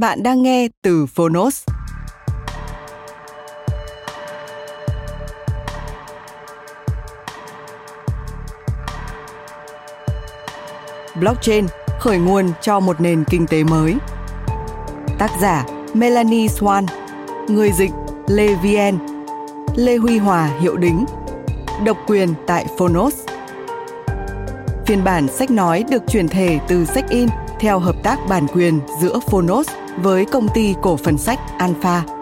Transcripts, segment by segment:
Bạn đang nghe từ Phonos. Blockchain khởi nguồn cho một nền kinh tế mới. Tác giả Melanie Swan, người dịch Lê Vien, Lê Huy Hòa hiệu đính, độc quyền tại Phonos. Phiên bản sách nói được chuyển thể từ sách in theo hợp tác bản quyền giữa Phonos với công ty cổ phần sách Alpha.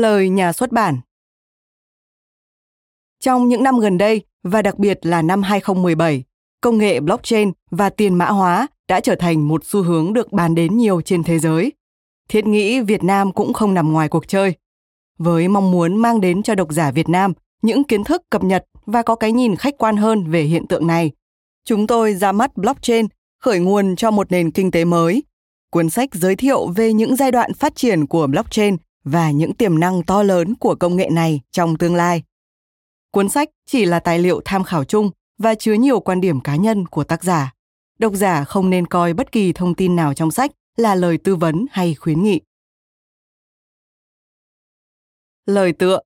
Lời nhà xuất bản Trong những năm gần đây, và đặc biệt là năm 2017, công nghệ blockchain và tiền mã hóa đã trở thành một xu hướng được bàn đến nhiều trên thế giới. Thiết nghĩ Việt Nam cũng không nằm ngoài cuộc chơi. Với mong muốn mang đến cho độc giả Việt Nam những kiến thức cập nhật và có cái nhìn khách quan hơn về hiện tượng này, chúng tôi ra mắt blockchain khởi nguồn cho một nền kinh tế mới. Cuốn sách giới thiệu về những giai đoạn phát triển của blockchain và những tiềm năng to lớn của công nghệ này trong tương lai. Cuốn sách chỉ là tài liệu tham khảo chung và chứa nhiều quan điểm cá nhân của tác giả. Độc giả không nên coi bất kỳ thông tin nào trong sách là lời tư vấn hay khuyến nghị. Lời tựa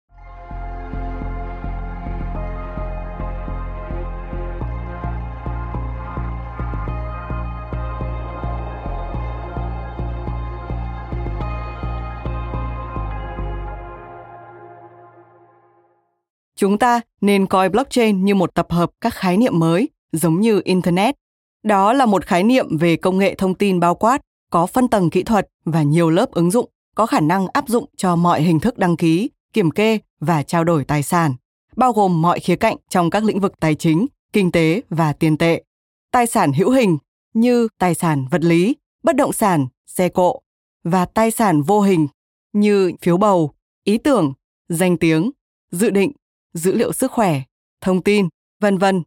Chúng ta nên coi blockchain như một tập hợp các khái niệm mới, giống như Internet. Đó là một khái niệm về công nghệ thông tin bao quát, có phân tầng kỹ thuật và nhiều lớp ứng dụng, có khả năng áp dụng cho mọi hình thức đăng ký, kiểm kê và trao đổi tài sản, bao gồm mọi khía cạnh trong các lĩnh vực tài chính, kinh tế và tiền tệ. Tài sản hữu hình như tài sản vật lý, bất động sản, xe cộ và tài sản vô hình như phiếu bầu, ý tưởng, danh tiếng, dự định dữ liệu sức khỏe, thông tin, vân vân.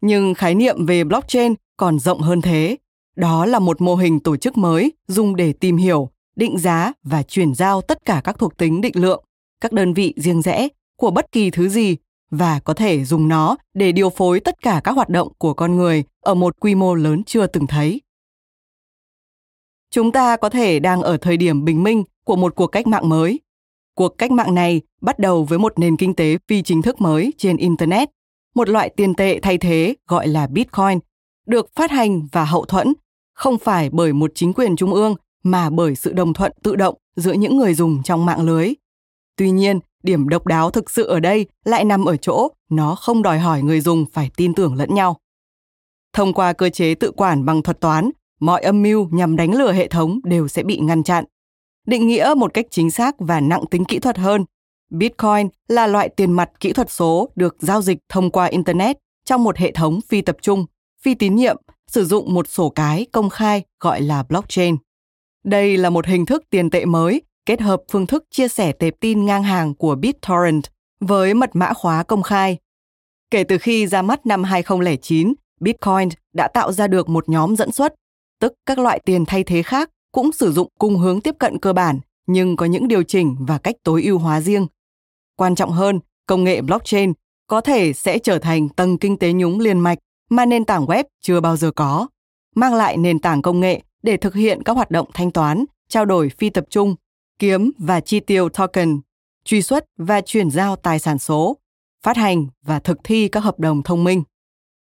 Nhưng khái niệm về blockchain còn rộng hơn thế. Đó là một mô hình tổ chức mới dùng để tìm hiểu, định giá và chuyển giao tất cả các thuộc tính định lượng, các đơn vị riêng rẽ của bất kỳ thứ gì và có thể dùng nó để điều phối tất cả các hoạt động của con người ở một quy mô lớn chưa từng thấy. Chúng ta có thể đang ở thời điểm bình minh của một cuộc cách mạng mới Cuộc cách mạng này bắt đầu với một nền kinh tế phi chính thức mới trên Internet, một loại tiền tệ thay thế gọi là Bitcoin, được phát hành và hậu thuẫn không phải bởi một chính quyền trung ương mà bởi sự đồng thuận tự động giữa những người dùng trong mạng lưới. Tuy nhiên, điểm độc đáo thực sự ở đây lại nằm ở chỗ nó không đòi hỏi người dùng phải tin tưởng lẫn nhau. Thông qua cơ chế tự quản bằng thuật toán, mọi âm mưu nhằm đánh lừa hệ thống đều sẽ bị ngăn chặn định nghĩa một cách chính xác và nặng tính kỹ thuật hơn Bitcoin là loại tiền mặt kỹ thuật số được giao dịch thông qua Internet trong một hệ thống phi tập trung, phi tín nhiệm, sử dụng một sổ cái công khai gọi là blockchain. Đây là một hình thức tiền tệ mới kết hợp phương thức chia sẻ tệp tin ngang hàng của BitTorrent với mật mã khóa công khai. Kể từ khi ra mắt năm 2009, Bitcoin đã tạo ra được một nhóm dẫn xuất, tức các loại tiền thay thế khác cũng sử dụng cùng hướng tiếp cận cơ bản nhưng có những điều chỉnh và cách tối ưu hóa riêng. Quan trọng hơn, công nghệ blockchain có thể sẽ trở thành tầng kinh tế nhúng liền mạch mà nền tảng web chưa bao giờ có, mang lại nền tảng công nghệ để thực hiện các hoạt động thanh toán, trao đổi phi tập trung, kiếm và chi tiêu token, truy xuất và chuyển giao tài sản số, phát hành và thực thi các hợp đồng thông minh.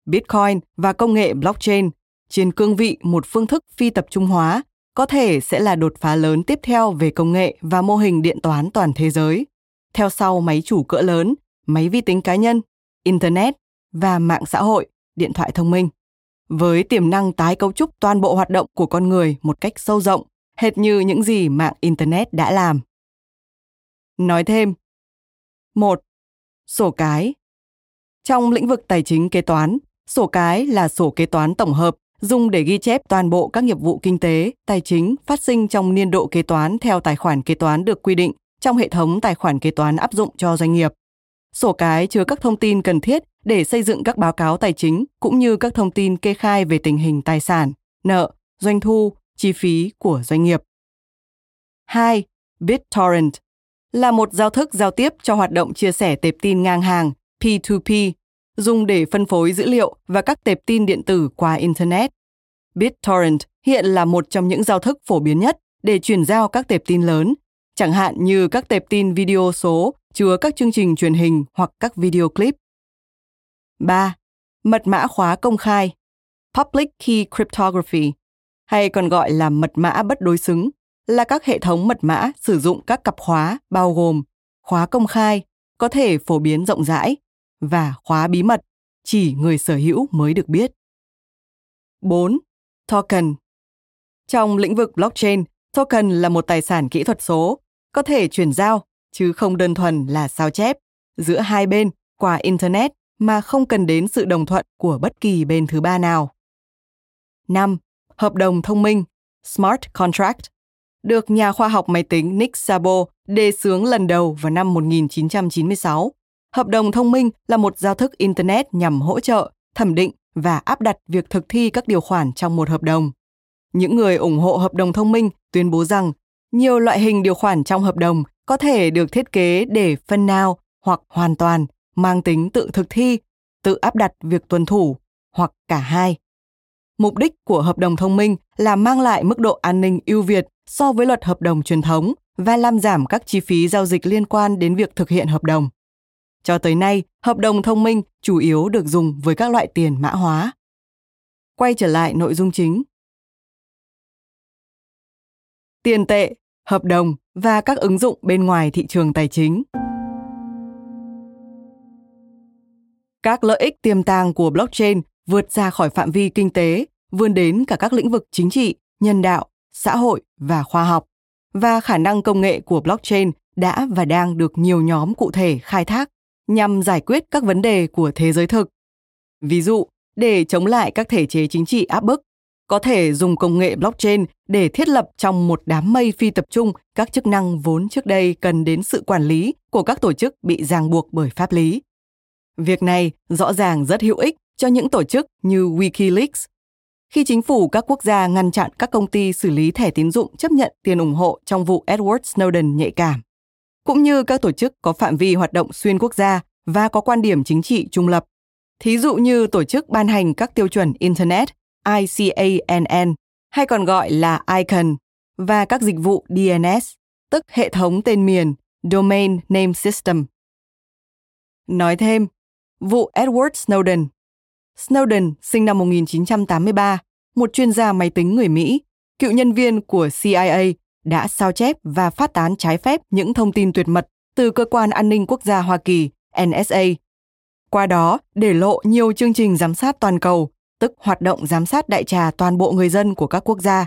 Bitcoin và công nghệ blockchain trên cương vị một phương thức phi tập trung hóa có thể sẽ là đột phá lớn tiếp theo về công nghệ và mô hình điện toán toàn thế giới, theo sau máy chủ cỡ lớn, máy vi tính cá nhân, internet và mạng xã hội, điện thoại thông minh. Với tiềm năng tái cấu trúc toàn bộ hoạt động của con người một cách sâu rộng, hệt như những gì mạng internet đã làm. Nói thêm. một Sổ cái. Trong lĩnh vực tài chính kế toán, sổ cái là sổ kế toán tổng hợp dùng để ghi chép toàn bộ các nghiệp vụ kinh tế, tài chính phát sinh trong niên độ kế toán theo tài khoản kế toán được quy định trong hệ thống tài khoản kế toán áp dụng cho doanh nghiệp. Sổ cái chứa các thông tin cần thiết để xây dựng các báo cáo tài chính cũng như các thông tin kê khai về tình hình tài sản, nợ, doanh thu, chi phí của doanh nghiệp. 2. BitTorrent là một giao thức giao tiếp cho hoạt động chia sẻ tệp tin ngang hàng P2P dùng để phân phối dữ liệu và các tệp tin điện tử qua Internet. BitTorrent hiện là một trong những giao thức phổ biến nhất để chuyển giao các tệp tin lớn, chẳng hạn như các tệp tin video số chứa các chương trình truyền hình hoặc các video clip. 3. Mật mã khóa công khai Public Key Cryptography hay còn gọi là mật mã bất đối xứng là các hệ thống mật mã sử dụng các cặp khóa bao gồm khóa công khai, có thể phổ biến rộng rãi và khóa bí mật, chỉ người sở hữu mới được biết. 4. Token Trong lĩnh vực blockchain, token là một tài sản kỹ thuật số, có thể chuyển giao, chứ không đơn thuần là sao chép, giữa hai bên qua Internet mà không cần đến sự đồng thuận của bất kỳ bên thứ ba nào. 5. Hợp đồng thông minh Smart Contract được nhà khoa học máy tính Nick Szabo đề xướng lần đầu vào năm 1996 Hợp đồng thông minh là một giao thức Internet nhằm hỗ trợ, thẩm định và áp đặt việc thực thi các điều khoản trong một hợp đồng. Những người ủng hộ hợp đồng thông minh tuyên bố rằng nhiều loại hình điều khoản trong hợp đồng có thể được thiết kế để phần nào hoặc hoàn toàn mang tính tự thực thi, tự áp đặt việc tuân thủ hoặc cả hai. Mục đích của hợp đồng thông minh là mang lại mức độ an ninh ưu việt so với luật hợp đồng truyền thống và làm giảm các chi phí giao dịch liên quan đến việc thực hiện hợp đồng. Cho tới nay, hợp đồng thông minh chủ yếu được dùng với các loại tiền mã hóa. Quay trở lại nội dung chính. Tiền tệ, hợp đồng và các ứng dụng bên ngoài thị trường tài chính. Các lợi ích tiềm tàng của blockchain vượt ra khỏi phạm vi kinh tế, vươn đến cả các lĩnh vực chính trị, nhân đạo, xã hội và khoa học. Và khả năng công nghệ của blockchain đã và đang được nhiều nhóm cụ thể khai thác nhằm giải quyết các vấn đề của thế giới thực. Ví dụ, để chống lại các thể chế chính trị áp bức, có thể dùng công nghệ blockchain để thiết lập trong một đám mây phi tập trung các chức năng vốn trước đây cần đến sự quản lý của các tổ chức bị ràng buộc bởi pháp lý. Việc này rõ ràng rất hữu ích cho những tổ chức như WikiLeaks. Khi chính phủ các quốc gia ngăn chặn các công ty xử lý thẻ tín dụng chấp nhận tiền ủng hộ trong vụ Edward Snowden nhạy cảm cũng như các tổ chức có phạm vi hoạt động xuyên quốc gia và có quan điểm chính trị trung lập. Thí dụ như tổ chức ban hành các tiêu chuẩn Internet ICANN hay còn gọi là ICANN và các dịch vụ DNS, tức hệ thống tên miền Domain Name System. Nói thêm, vụ Edward Snowden. Snowden sinh năm 1983, một chuyên gia máy tính người Mỹ, cựu nhân viên của CIA đã sao chép và phát tán trái phép những thông tin tuyệt mật từ Cơ quan An ninh Quốc gia Hoa Kỳ, NSA. Qua đó, để lộ nhiều chương trình giám sát toàn cầu, tức hoạt động giám sát đại trà toàn bộ người dân của các quốc gia.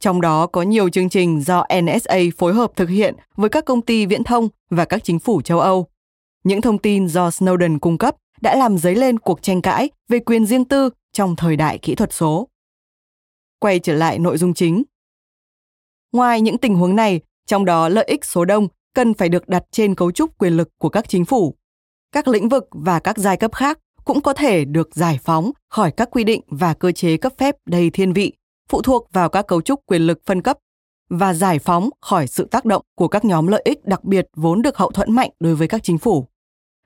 trong đó có nhiều chương trình do NSA phối hợp thực hiện với các công ty viễn thông và các chính phủ châu Âu. Những thông tin do Snowden cung cấp đã làm dấy lên cuộc tranh cãi về quyền riêng tư trong thời đại kỹ thuật số. Quay trở lại nội dung chính. Ngoài những tình huống này, trong đó lợi ích số đông cần phải được đặt trên cấu trúc quyền lực của các chính phủ. Các lĩnh vực và các giai cấp khác cũng có thể được giải phóng khỏi các quy định và cơ chế cấp phép đầy thiên vị, phụ thuộc vào các cấu trúc quyền lực phân cấp và giải phóng khỏi sự tác động của các nhóm lợi ích đặc biệt vốn được hậu thuẫn mạnh đối với các chính phủ.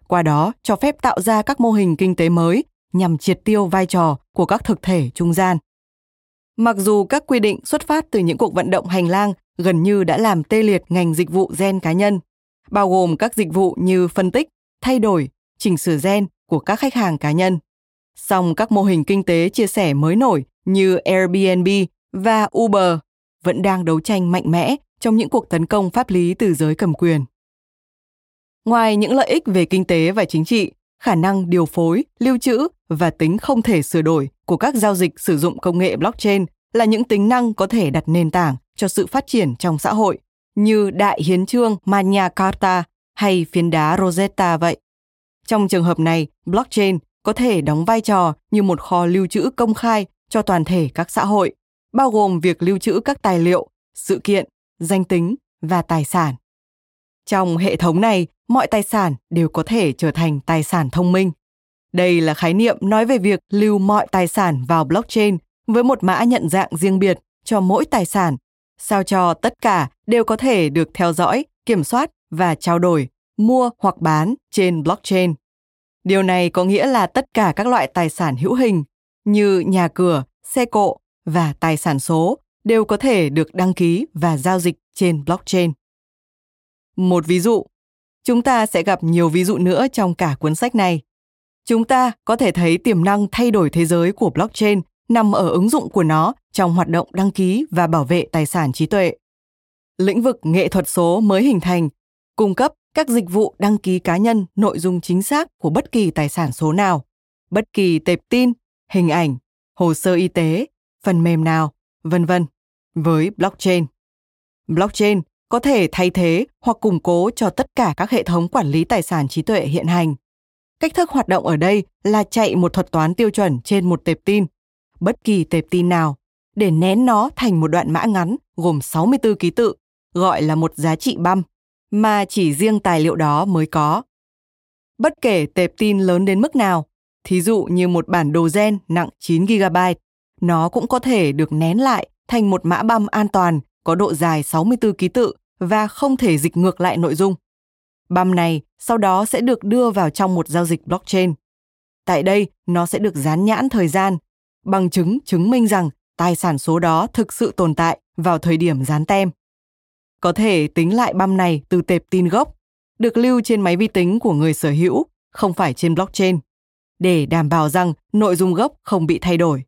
Qua đó, cho phép tạo ra các mô hình kinh tế mới nhằm triệt tiêu vai trò của các thực thể trung gian. Mặc dù các quy định xuất phát từ những cuộc vận động hành lang gần như đã làm tê liệt ngành dịch vụ gen cá nhân, bao gồm các dịch vụ như phân tích, thay đổi, chỉnh sửa gen của các khách hàng cá nhân. Song các mô hình kinh tế chia sẻ mới nổi như Airbnb và Uber vẫn đang đấu tranh mạnh mẽ trong những cuộc tấn công pháp lý từ giới cầm quyền. Ngoài những lợi ích về kinh tế và chính trị, khả năng điều phối, lưu trữ và tính không thể sửa đổi của các giao dịch sử dụng công nghệ blockchain là những tính năng có thể đặt nền tảng cho sự phát triển trong xã hội, như Đại Hiến trương Magna Carta hay phiến đá Rosetta vậy. Trong trường hợp này, blockchain có thể đóng vai trò như một kho lưu trữ công khai cho toàn thể các xã hội, bao gồm việc lưu trữ các tài liệu, sự kiện, danh tính và tài sản. Trong hệ thống này, mọi tài sản đều có thể trở thành tài sản thông minh. Đây là khái niệm nói về việc lưu mọi tài sản vào blockchain với một mã nhận dạng riêng biệt cho mỗi tài sản, sao cho tất cả đều có thể được theo dõi, kiểm soát và trao đổi, mua hoặc bán trên blockchain. Điều này có nghĩa là tất cả các loại tài sản hữu hình như nhà cửa, xe cộ và tài sản số đều có thể được đăng ký và giao dịch trên blockchain. Một ví dụ, chúng ta sẽ gặp nhiều ví dụ nữa trong cả cuốn sách này. Chúng ta có thể thấy tiềm năng thay đổi thế giới của blockchain nằm ở ứng dụng của nó trong hoạt động đăng ký và bảo vệ tài sản trí tuệ. Lĩnh vực nghệ thuật số mới hình thành, cung cấp các dịch vụ đăng ký cá nhân nội dung chính xác của bất kỳ tài sản số nào, bất kỳ tệp tin, hình ảnh, hồ sơ y tế, phần mềm nào, vân vân với blockchain. Blockchain có thể thay thế hoặc củng cố cho tất cả các hệ thống quản lý tài sản trí tuệ hiện hành. Cách thức hoạt động ở đây là chạy một thuật toán tiêu chuẩn trên một tệp tin, bất kỳ tệp tin nào, để nén nó thành một đoạn mã ngắn gồm 64 ký tự, gọi là một giá trị băm, mà chỉ riêng tài liệu đó mới có. Bất kể tệp tin lớn đến mức nào, thí dụ như một bản đồ gen nặng 9 GB, nó cũng có thể được nén lại thành một mã băm an toàn có độ dài 64 ký tự và không thể dịch ngược lại nội dung. Băm này sau đó sẽ được đưa vào trong một giao dịch blockchain. Tại đây, nó sẽ được dán nhãn thời gian, bằng chứng chứng minh rằng tài sản số đó thực sự tồn tại vào thời điểm dán tem. Có thể tính lại băm này từ tệp tin gốc, được lưu trên máy vi tính của người sở hữu, không phải trên blockchain, để đảm bảo rằng nội dung gốc không bị thay đổi.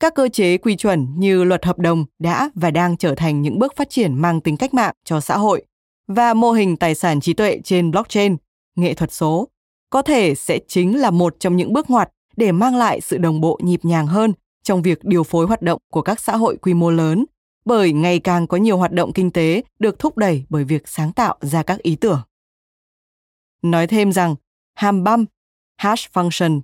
Các cơ chế quy chuẩn như luật hợp đồng đã và đang trở thành những bước phát triển mang tính cách mạng cho xã hội và mô hình tài sản trí tuệ trên blockchain, nghệ thuật số, có thể sẽ chính là một trong những bước ngoặt để mang lại sự đồng bộ nhịp nhàng hơn trong việc điều phối hoạt động của các xã hội quy mô lớn, bởi ngày càng có nhiều hoạt động kinh tế được thúc đẩy bởi việc sáng tạo ra các ý tưởng. Nói thêm rằng, hàm băm, hash function,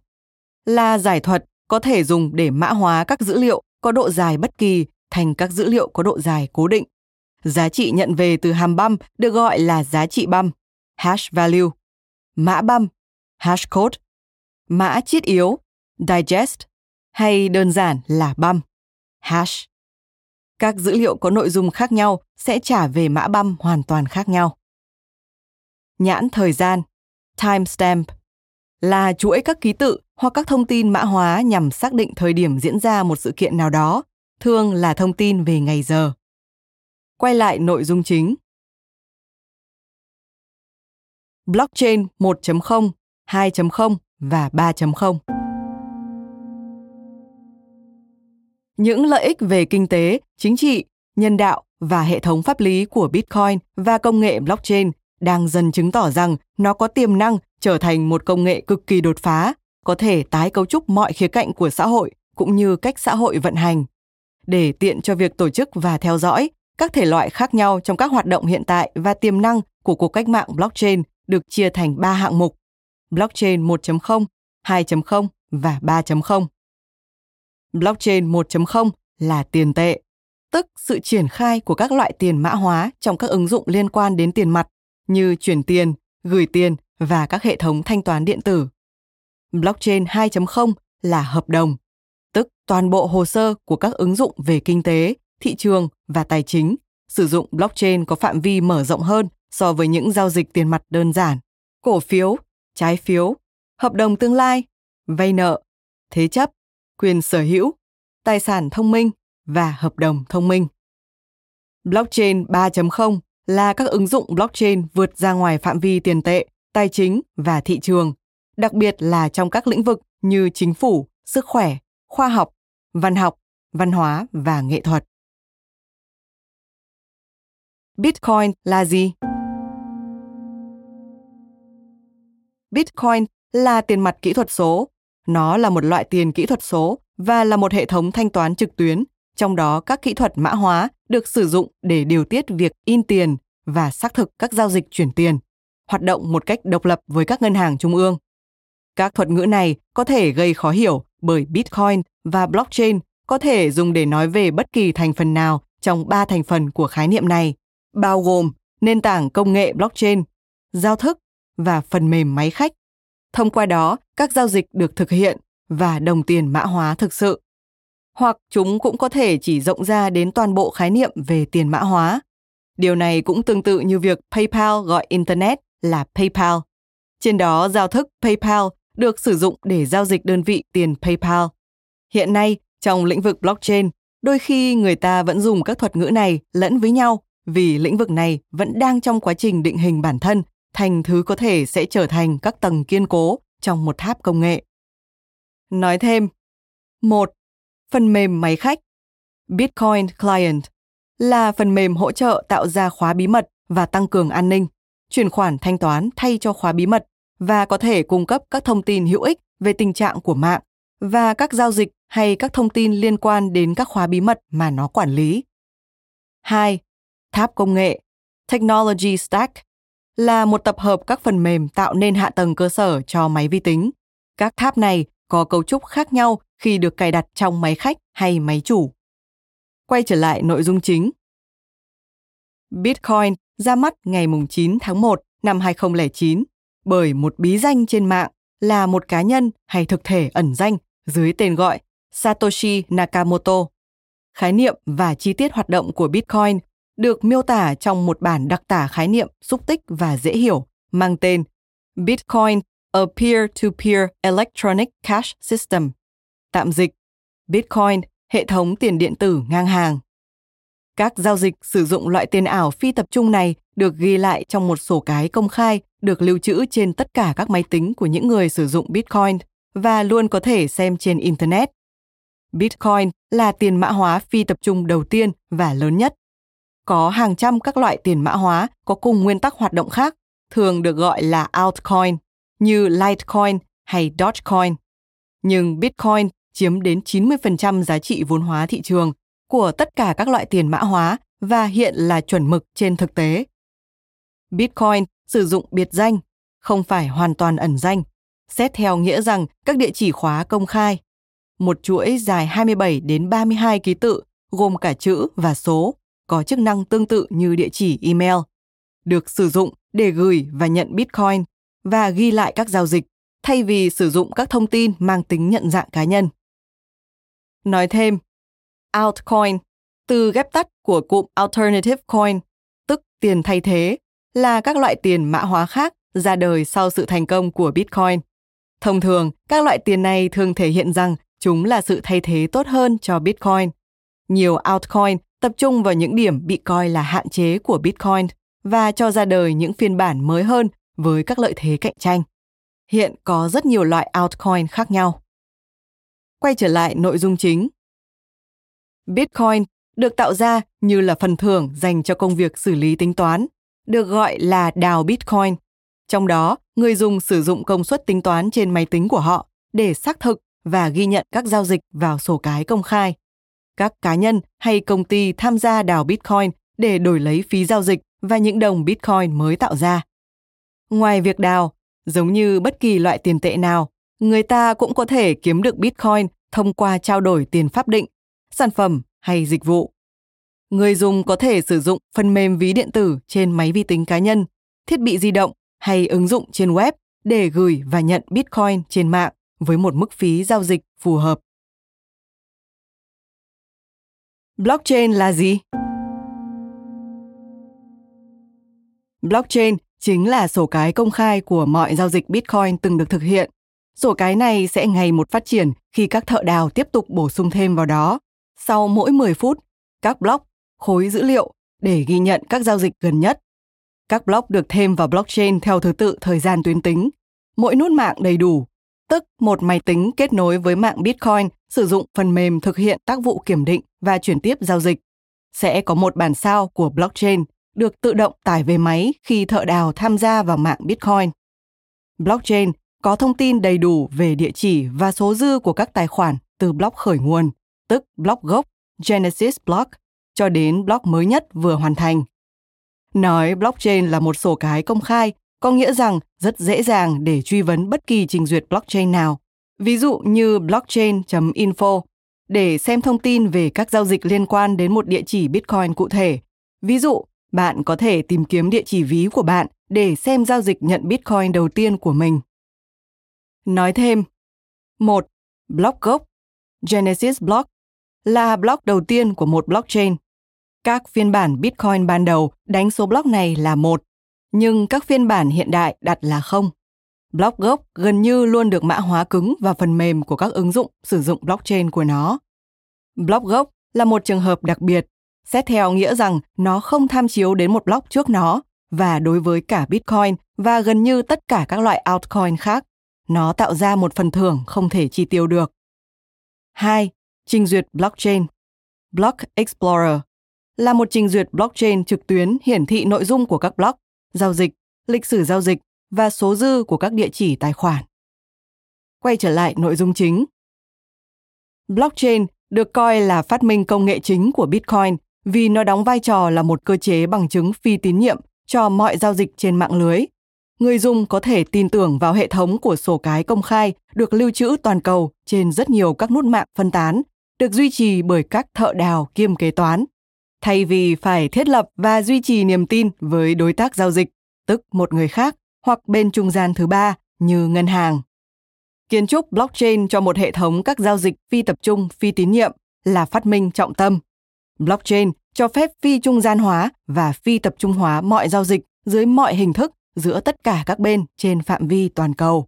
là giải thuật có thể dùng để mã hóa các dữ liệu có độ dài bất kỳ thành các dữ liệu có độ dài cố định. Giá trị nhận về từ hàm băm được gọi là giá trị băm, hash value, mã băm, hash code, mã chiết yếu, digest, hay đơn giản là băm, hash. Các dữ liệu có nội dung khác nhau sẽ trả về mã băm hoàn toàn khác nhau. Nhãn thời gian, timestamp, là chuỗi các ký tự hoặc các thông tin mã hóa nhằm xác định thời điểm diễn ra một sự kiện nào đó, thường là thông tin về ngày giờ. Quay lại nội dung chính. Blockchain 1.0, 2.0 và 3.0. Những lợi ích về kinh tế, chính trị, nhân đạo và hệ thống pháp lý của Bitcoin và công nghệ blockchain đang dần chứng tỏ rằng nó có tiềm năng trở thành một công nghệ cực kỳ đột phá, có thể tái cấu trúc mọi khía cạnh của xã hội cũng như cách xã hội vận hành. để tiện cho việc tổ chức và theo dõi các thể loại khác nhau trong các hoạt động hiện tại và tiềm năng của cuộc cách mạng blockchain được chia thành 3 hạng mục: blockchain 1.0, 2.0 và 3.0. Blockchain 1.0 là tiền tệ, tức sự triển khai của các loại tiền mã hóa trong các ứng dụng liên quan đến tiền mặt như chuyển tiền, gửi tiền và các hệ thống thanh toán điện tử. Blockchain 2.0 là hợp đồng, tức toàn bộ hồ sơ của các ứng dụng về kinh tế, thị trường và tài chính sử dụng blockchain có phạm vi mở rộng hơn so với những giao dịch tiền mặt đơn giản, cổ phiếu, trái phiếu, hợp đồng tương lai, vay nợ, thế chấp, quyền sở hữu, tài sản thông minh và hợp đồng thông minh. Blockchain 3.0 là các ứng dụng blockchain vượt ra ngoài phạm vi tiền tệ, tài chính và thị trường, đặc biệt là trong các lĩnh vực như chính phủ, sức khỏe, khoa học, văn học, văn hóa và nghệ thuật. Bitcoin là gì? Bitcoin là tiền mặt kỹ thuật số. Nó là một loại tiền kỹ thuật số và là một hệ thống thanh toán trực tuyến, trong đó các kỹ thuật mã hóa được sử dụng để điều tiết việc in tiền và xác thực các giao dịch chuyển tiền, hoạt động một cách độc lập với các ngân hàng trung ương. Các thuật ngữ này có thể gây khó hiểu bởi Bitcoin và blockchain có thể dùng để nói về bất kỳ thành phần nào trong ba thành phần của khái niệm này, bao gồm nền tảng công nghệ blockchain, giao thức và phần mềm máy khách. Thông qua đó, các giao dịch được thực hiện và đồng tiền mã hóa thực sự. Hoặc chúng cũng có thể chỉ rộng ra đến toàn bộ khái niệm về tiền mã hóa. Điều này cũng tương tự như việc PayPal gọi Internet là PayPal. Trên đó, giao thức PayPal được sử dụng để giao dịch đơn vị tiền PayPal. Hiện nay, trong lĩnh vực blockchain, đôi khi người ta vẫn dùng các thuật ngữ này lẫn với nhau vì lĩnh vực này vẫn đang trong quá trình định hình bản thân thành thứ có thể sẽ trở thành các tầng kiên cố trong một tháp công nghệ. Nói thêm, một Phần mềm máy khách Bitcoin Client là phần mềm hỗ trợ tạo ra khóa bí mật và tăng cường an ninh, chuyển khoản thanh toán thay cho khóa bí mật và có thể cung cấp các thông tin hữu ích về tình trạng của mạng và các giao dịch hay các thông tin liên quan đến các khóa bí mật mà nó quản lý. 2. Tháp công nghệ Technology Stack là một tập hợp các phần mềm tạo nên hạ tầng cơ sở cho máy vi tính. Các tháp này có cấu trúc khác nhau khi được cài đặt trong máy khách hay máy chủ. Quay trở lại nội dung chính. Bitcoin ra mắt ngày 9 tháng 1 năm 2009 bởi một bí danh trên mạng là một cá nhân hay thực thể ẩn danh dưới tên gọi Satoshi Nakamoto. Khái niệm và chi tiết hoạt động của Bitcoin được miêu tả trong một bản đặc tả khái niệm xúc tích và dễ hiểu mang tên Bitcoin a Peer-to-Peer Electronic Cash System. Tạm dịch Bitcoin, hệ thống tiền điện tử ngang hàng. Các giao dịch sử dụng loại tiền ảo phi tập trung này được ghi lại trong một sổ cái công khai được lưu trữ trên tất cả các máy tính của những người sử dụng Bitcoin và luôn có thể xem trên Internet. Bitcoin là tiền mã hóa phi tập trung đầu tiên và lớn nhất. Có hàng trăm các loại tiền mã hóa có cùng nguyên tắc hoạt động khác, thường được gọi là altcoin, như Litecoin hay Dogecoin. Nhưng Bitcoin chiếm đến 90% giá trị vốn hóa thị trường của tất cả các loại tiền mã hóa và hiện là chuẩn mực trên thực tế. Bitcoin sử dụng biệt danh, không phải hoàn toàn ẩn danh, xét theo nghĩa rằng các địa chỉ khóa công khai. Một chuỗi dài 27 đến 32 ký tự gồm cả chữ và số, có chức năng tương tự như địa chỉ email, được sử dụng để gửi và nhận Bitcoin và ghi lại các giao dịch thay vì sử dụng các thông tin mang tính nhận dạng cá nhân. Nói thêm, altcoin, từ ghép tắt của cụm alternative coin, tức tiền thay thế, là các loại tiền mã hóa khác ra đời sau sự thành công của Bitcoin. Thông thường, các loại tiền này thường thể hiện rằng chúng là sự thay thế tốt hơn cho Bitcoin. Nhiều altcoin tập trung vào những điểm bị coi là hạn chế của Bitcoin và cho ra đời những phiên bản mới hơn với các lợi thế cạnh tranh. Hiện có rất nhiều loại altcoin khác nhau. Quay trở lại nội dung chính. Bitcoin được tạo ra như là phần thưởng dành cho công việc xử lý tính toán, được gọi là đào Bitcoin. Trong đó, người dùng sử dụng công suất tính toán trên máy tính của họ để xác thực và ghi nhận các giao dịch vào sổ cái công khai. các cá nhân hay công ty tham gia đào Bitcoin để đổi lấy phí giao dịch và những đồng Bitcoin mới tạo ra. Ngoài việc đào, giống như bất kỳ loại tiền tệ nào, người ta cũng có thể kiếm được Bitcoin thông qua trao đổi tiền pháp định, sản phẩm hay dịch vụ. Người dùng có thể sử dụng phần mềm ví điện tử trên máy vi tính cá nhân, thiết bị di động hay ứng dụng trên web để gửi và nhận Bitcoin trên mạng với một mức phí giao dịch phù hợp. Blockchain là gì? Blockchain chính là sổ cái công khai của mọi giao dịch Bitcoin từng được thực hiện. Sổ cái này sẽ ngày một phát triển khi các thợ đào tiếp tục bổ sung thêm vào đó. Sau mỗi 10 phút, các block, khối dữ liệu để ghi nhận các giao dịch gần nhất. Các block được thêm vào blockchain theo thứ tự thời gian tuyến tính. Mỗi nút mạng đầy đủ, tức một máy tính kết nối với mạng Bitcoin sử dụng phần mềm thực hiện tác vụ kiểm định và chuyển tiếp giao dịch. Sẽ có một bản sao của blockchain được tự động tải về máy khi thợ đào tham gia vào mạng Bitcoin. Blockchain có thông tin đầy đủ về địa chỉ và số dư của các tài khoản từ block khởi nguồn, tức block gốc Genesis block, cho đến block mới nhất vừa hoàn thành. Nói blockchain là một sổ cái công khai có nghĩa rằng rất dễ dàng để truy vấn bất kỳ trình duyệt blockchain nào. Ví dụ như blockchain.info để xem thông tin về các giao dịch liên quan đến một địa chỉ Bitcoin cụ thể. Ví dụ, bạn có thể tìm kiếm địa chỉ ví của bạn để xem giao dịch nhận Bitcoin đầu tiên của mình. Nói thêm, một Block gốc Genesis Block là block đầu tiên của một blockchain. Các phiên bản Bitcoin ban đầu đánh số block này là một, nhưng các phiên bản hiện đại đặt là không. Block gốc gần như luôn được mã hóa cứng và phần mềm của các ứng dụng sử dụng blockchain của nó. Block gốc là một trường hợp đặc biệt Xét theo nghĩa rằng nó không tham chiếu đến một block trước nó và đối với cả Bitcoin và gần như tất cả các loại altcoin khác, nó tạo ra một phần thưởng không thể chi tiêu được. 2. Trình duyệt blockchain Block Explorer là một trình duyệt blockchain trực tuyến hiển thị nội dung của các block, giao dịch, lịch sử giao dịch và số dư của các địa chỉ tài khoản. Quay trở lại nội dung chính. Blockchain được coi là phát minh công nghệ chính của Bitcoin vì nó đóng vai trò là một cơ chế bằng chứng phi tín nhiệm cho mọi giao dịch trên mạng lưới. Người dùng có thể tin tưởng vào hệ thống của sổ cái công khai được lưu trữ toàn cầu trên rất nhiều các nút mạng phân tán, được duy trì bởi các thợ đào kiêm kế toán. Thay vì phải thiết lập và duy trì niềm tin với đối tác giao dịch, tức một người khác hoặc bên trung gian thứ ba như ngân hàng. Kiến trúc blockchain cho một hệ thống các giao dịch phi tập trung, phi tín nhiệm là phát minh trọng tâm Blockchain cho phép phi trung gian hóa và phi tập trung hóa mọi giao dịch dưới mọi hình thức giữa tất cả các bên trên phạm vi toàn cầu.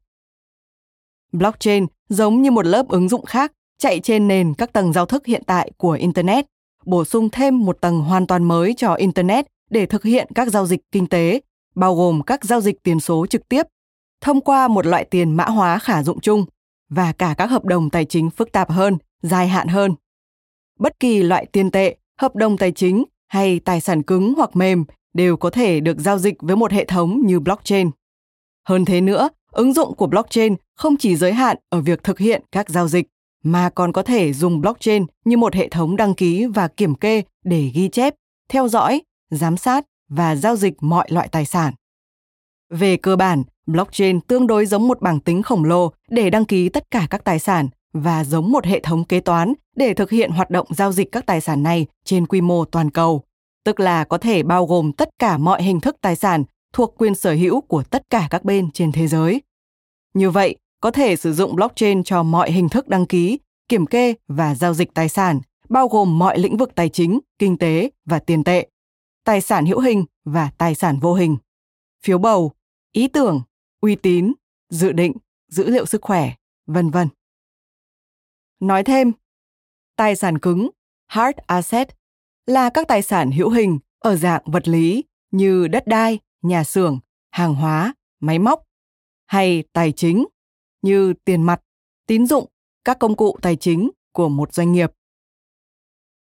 Blockchain giống như một lớp ứng dụng khác chạy trên nền các tầng giao thức hiện tại của Internet, bổ sung thêm một tầng hoàn toàn mới cho Internet để thực hiện các giao dịch kinh tế, bao gồm các giao dịch tiền số trực tiếp, thông qua một loại tiền mã hóa khả dụng chung và cả các hợp đồng tài chính phức tạp hơn, dài hạn hơn bất kỳ loại tiền tệ, hợp đồng tài chính hay tài sản cứng hoặc mềm đều có thể được giao dịch với một hệ thống như blockchain. Hơn thế nữa, ứng dụng của blockchain không chỉ giới hạn ở việc thực hiện các giao dịch mà còn có thể dùng blockchain như một hệ thống đăng ký và kiểm kê để ghi chép, theo dõi, giám sát và giao dịch mọi loại tài sản. Về cơ bản, blockchain tương đối giống một bảng tính khổng lồ để đăng ký tất cả các tài sản và giống một hệ thống kế toán để thực hiện hoạt động giao dịch các tài sản này trên quy mô toàn cầu, tức là có thể bao gồm tất cả mọi hình thức tài sản thuộc quyền sở hữu của tất cả các bên trên thế giới. Như vậy, có thể sử dụng blockchain cho mọi hình thức đăng ký, kiểm kê và giao dịch tài sản, bao gồm mọi lĩnh vực tài chính, kinh tế và tiền tệ, tài sản hữu hình và tài sản vô hình, phiếu bầu, ý tưởng, uy tín, dự định, dữ liệu sức khỏe, vân vân. Nói thêm, tài sản cứng, hard asset, là các tài sản hữu hình ở dạng vật lý như đất đai, nhà xưởng, hàng hóa, máy móc, hay tài chính như tiền mặt, tín dụng, các công cụ tài chính của một doanh nghiệp.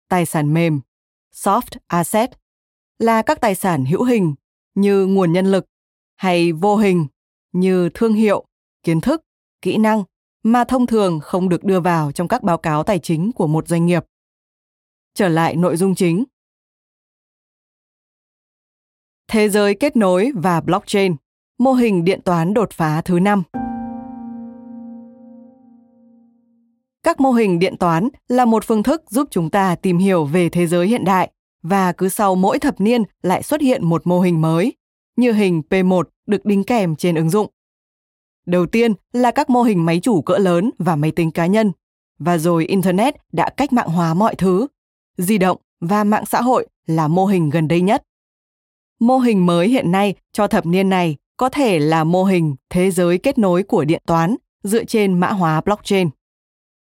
Tài sản mềm, soft asset, là các tài sản hữu hình như nguồn nhân lực hay vô hình như thương hiệu, kiến thức, kỹ năng mà thông thường không được đưa vào trong các báo cáo tài chính của một doanh nghiệp. Trở lại nội dung chính. Thế giới kết nối và blockchain, mô hình điện toán đột phá thứ năm. Các mô hình điện toán là một phương thức giúp chúng ta tìm hiểu về thế giới hiện đại và cứ sau mỗi thập niên lại xuất hiện một mô hình mới, như hình P1 được đính kèm trên ứng dụng. Đầu tiên là các mô hình máy chủ cỡ lớn và máy tính cá nhân, và rồi Internet đã cách mạng hóa mọi thứ. Di động và mạng xã hội là mô hình gần đây nhất. Mô hình mới hiện nay cho thập niên này có thể là mô hình thế giới kết nối của điện toán dựa trên mã hóa blockchain.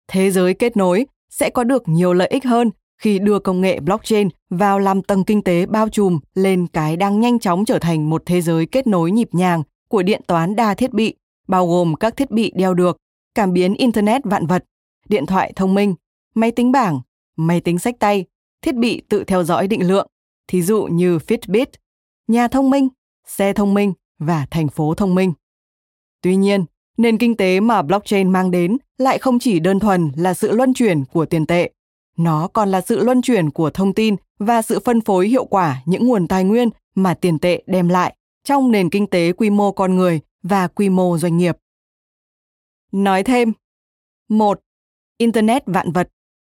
Thế giới kết nối sẽ có được nhiều lợi ích hơn khi đưa công nghệ blockchain vào làm tầng kinh tế bao trùm lên cái đang nhanh chóng trở thành một thế giới kết nối nhịp nhàng của điện toán đa thiết bị, bao gồm các thiết bị đeo được, cảm biến Internet vạn vật, điện thoại thông minh, máy tính bảng, máy tính sách tay, thiết bị tự theo dõi định lượng, thí dụ như Fitbit, nhà thông minh, xe thông minh và thành phố thông minh. Tuy nhiên, nền kinh tế mà blockchain mang đến lại không chỉ đơn thuần là sự luân chuyển của tiền tệ, nó còn là sự luân chuyển của thông tin và sự phân phối hiệu quả những nguồn tài nguyên mà tiền tệ đem lại trong nền kinh tế quy mô con người và quy mô doanh nghiệp. Nói thêm, một Internet vạn vật,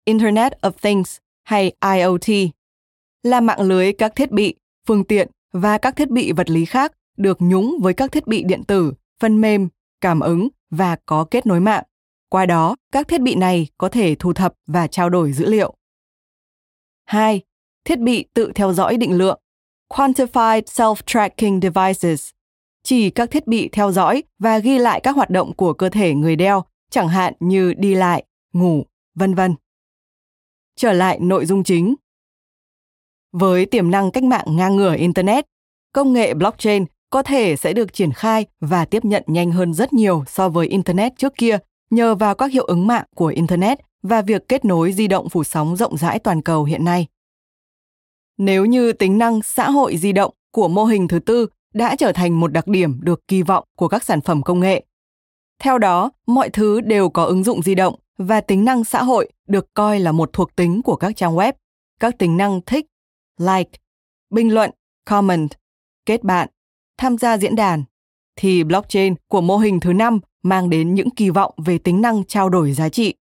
Internet of Things hay IoT là mạng lưới các thiết bị, phương tiện và các thiết bị vật lý khác được nhúng với các thiết bị điện tử, phần mềm, cảm ứng và có kết nối mạng. Qua đó, các thiết bị này có thể thu thập và trao đổi dữ liệu. 2. Thiết bị tự theo dõi định lượng Quantified Self-Tracking Devices chỉ các thiết bị theo dõi và ghi lại các hoạt động của cơ thể người đeo, chẳng hạn như đi lại, ngủ, vân vân. Trở lại nội dung chính. Với tiềm năng cách mạng ngang ngửa Internet, công nghệ blockchain có thể sẽ được triển khai và tiếp nhận nhanh hơn rất nhiều so với Internet trước kia nhờ vào các hiệu ứng mạng của Internet và việc kết nối di động phủ sóng rộng rãi toàn cầu hiện nay. Nếu như tính năng xã hội di động của mô hình thứ tư đã trở thành một đặc điểm được kỳ vọng của các sản phẩm công nghệ. Theo đó, mọi thứ đều có ứng dụng di động và tính năng xã hội được coi là một thuộc tính của các trang web. Các tính năng thích, like, bình luận, comment, kết bạn, tham gia diễn đàn, thì blockchain của mô hình thứ năm mang đến những kỳ vọng về tính năng trao đổi giá trị.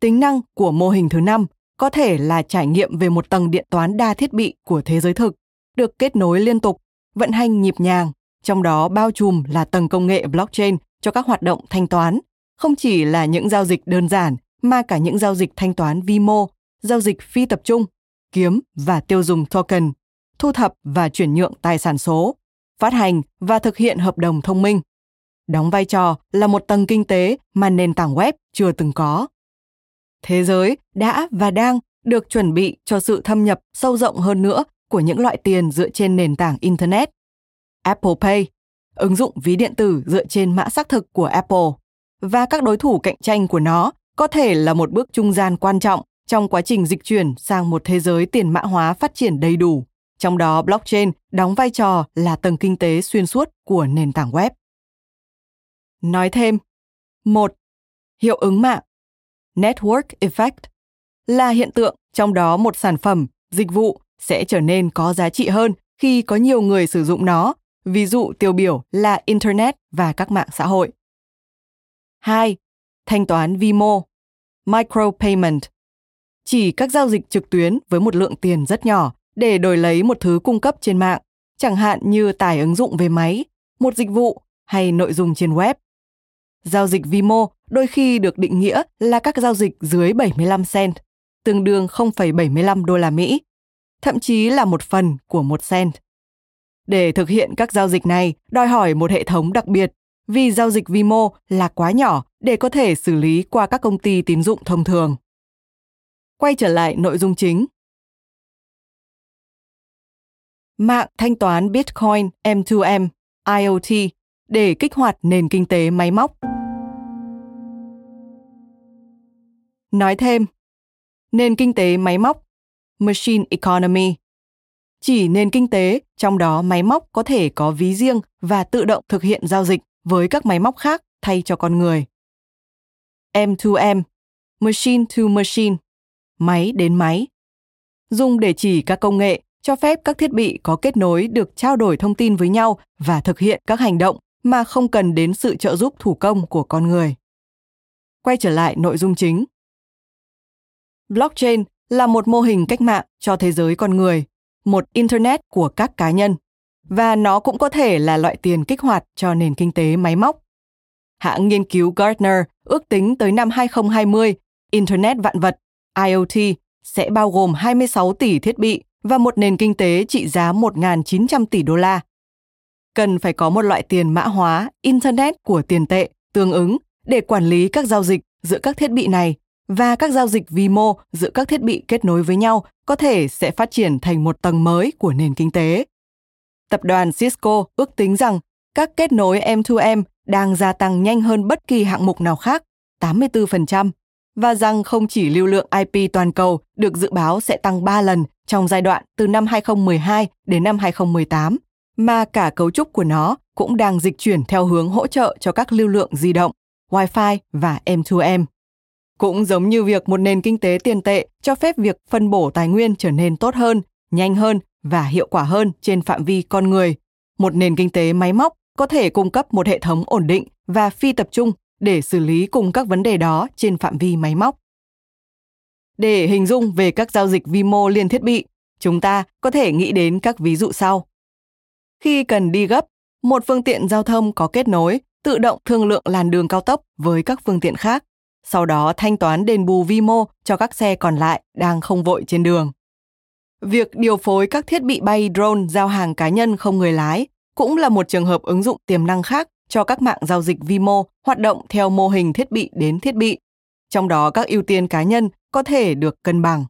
Tính năng của mô hình thứ năm có thể là trải nghiệm về một tầng điện toán đa thiết bị của thế giới thực, được kết nối liên tục, vận hành nhịp nhàng, trong đó bao trùm là tầng công nghệ blockchain cho các hoạt động thanh toán, không chỉ là những giao dịch đơn giản mà cả những giao dịch thanh toán vi mô, giao dịch phi tập trung, kiếm và tiêu dùng token, thu thập và chuyển nhượng tài sản số, phát hành và thực hiện hợp đồng thông minh. Đóng vai trò là một tầng kinh tế mà nền tảng web chưa từng có. Thế giới đã và đang được chuẩn bị cho sự thâm nhập sâu rộng hơn nữa của những loại tiền dựa trên nền tảng Internet. Apple Pay, ứng dụng ví điện tử dựa trên mã xác thực của Apple, và các đối thủ cạnh tranh của nó có thể là một bước trung gian quan trọng trong quá trình dịch chuyển sang một thế giới tiền mã hóa phát triển đầy đủ, trong đó blockchain đóng vai trò là tầng kinh tế xuyên suốt của nền tảng web. Nói thêm, một Hiệu ứng mạng Network Effect là hiện tượng trong đó một sản phẩm, dịch vụ sẽ trở nên có giá trị hơn khi có nhiều người sử dụng nó, ví dụ tiêu biểu là Internet và các mạng xã hội. 2. Thanh toán vi mô Micropayment Chỉ các giao dịch trực tuyến với một lượng tiền rất nhỏ để đổi lấy một thứ cung cấp trên mạng, chẳng hạn như tải ứng dụng về máy, một dịch vụ hay nội dung trên web. Giao dịch vi mô đôi khi được định nghĩa là các giao dịch dưới 75 cent, tương đương 0,75 đô la Mỹ, thậm chí là một phần của một cent. Để thực hiện các giao dịch này đòi hỏi một hệ thống đặc biệt vì giao dịch vi mô là quá nhỏ để có thể xử lý qua các công ty tín dụng thông thường. Quay trở lại nội dung chính. Mạng thanh toán Bitcoin M2M IoT để kích hoạt nền kinh tế máy móc. Nói thêm, nền kinh tế máy móc, machine economy, chỉ nền kinh tế trong đó máy móc có thể có ví riêng và tự động thực hiện giao dịch với các máy móc khác thay cho con người. M2M, machine to machine, máy đến máy. dùng để chỉ các công nghệ cho phép các thiết bị có kết nối được trao đổi thông tin với nhau và thực hiện các hành động mà không cần đến sự trợ giúp thủ công của con người. Quay trở lại nội dung chính. Blockchain là một mô hình cách mạng cho thế giới con người, một internet của các cá nhân và nó cũng có thể là loại tiền kích hoạt cho nền kinh tế máy móc. Hãng nghiên cứu Gartner ước tính tới năm 2020, Internet vạn vật, IoT, sẽ bao gồm 26 tỷ thiết bị và một nền kinh tế trị giá 1.900 tỷ đô la. Cần phải có một loại tiền mã hóa, Internet của tiền tệ tương ứng để quản lý các giao dịch giữa các thiết bị này và các giao dịch vi mô giữa các thiết bị kết nối với nhau có thể sẽ phát triển thành một tầng mới của nền kinh tế. Tập đoàn Cisco ước tính rằng các kết nối M2M đang gia tăng nhanh hơn bất kỳ hạng mục nào khác, 84%, và rằng không chỉ lưu lượng IP toàn cầu được dự báo sẽ tăng 3 lần trong giai đoạn từ năm 2012 đến năm 2018, mà cả cấu trúc của nó cũng đang dịch chuyển theo hướng hỗ trợ cho các lưu lượng di động, Wi-Fi và M2M. Cũng giống như việc một nền kinh tế tiền tệ cho phép việc phân bổ tài nguyên trở nên tốt hơn, nhanh hơn và hiệu quả hơn trên phạm vi con người, một nền kinh tế máy móc có thể cung cấp một hệ thống ổn định và phi tập trung để xử lý cùng các vấn đề đó trên phạm vi máy móc. Để hình dung về các giao dịch vi mô liên thiết bị, chúng ta có thể nghĩ đến các ví dụ sau. Khi cần đi gấp, một phương tiện giao thông có kết nối tự động thương lượng làn đường cao tốc với các phương tiện khác, sau đó thanh toán đền bù vi mô cho các xe còn lại đang không vội trên đường. Việc điều phối các thiết bị bay drone giao hàng cá nhân không người lái cũng là một trường hợp ứng dụng tiềm năng khác cho các mạng giao dịch vi mô hoạt động theo mô hình thiết bị đến thiết bị, trong đó các ưu tiên cá nhân có thể được cân bằng.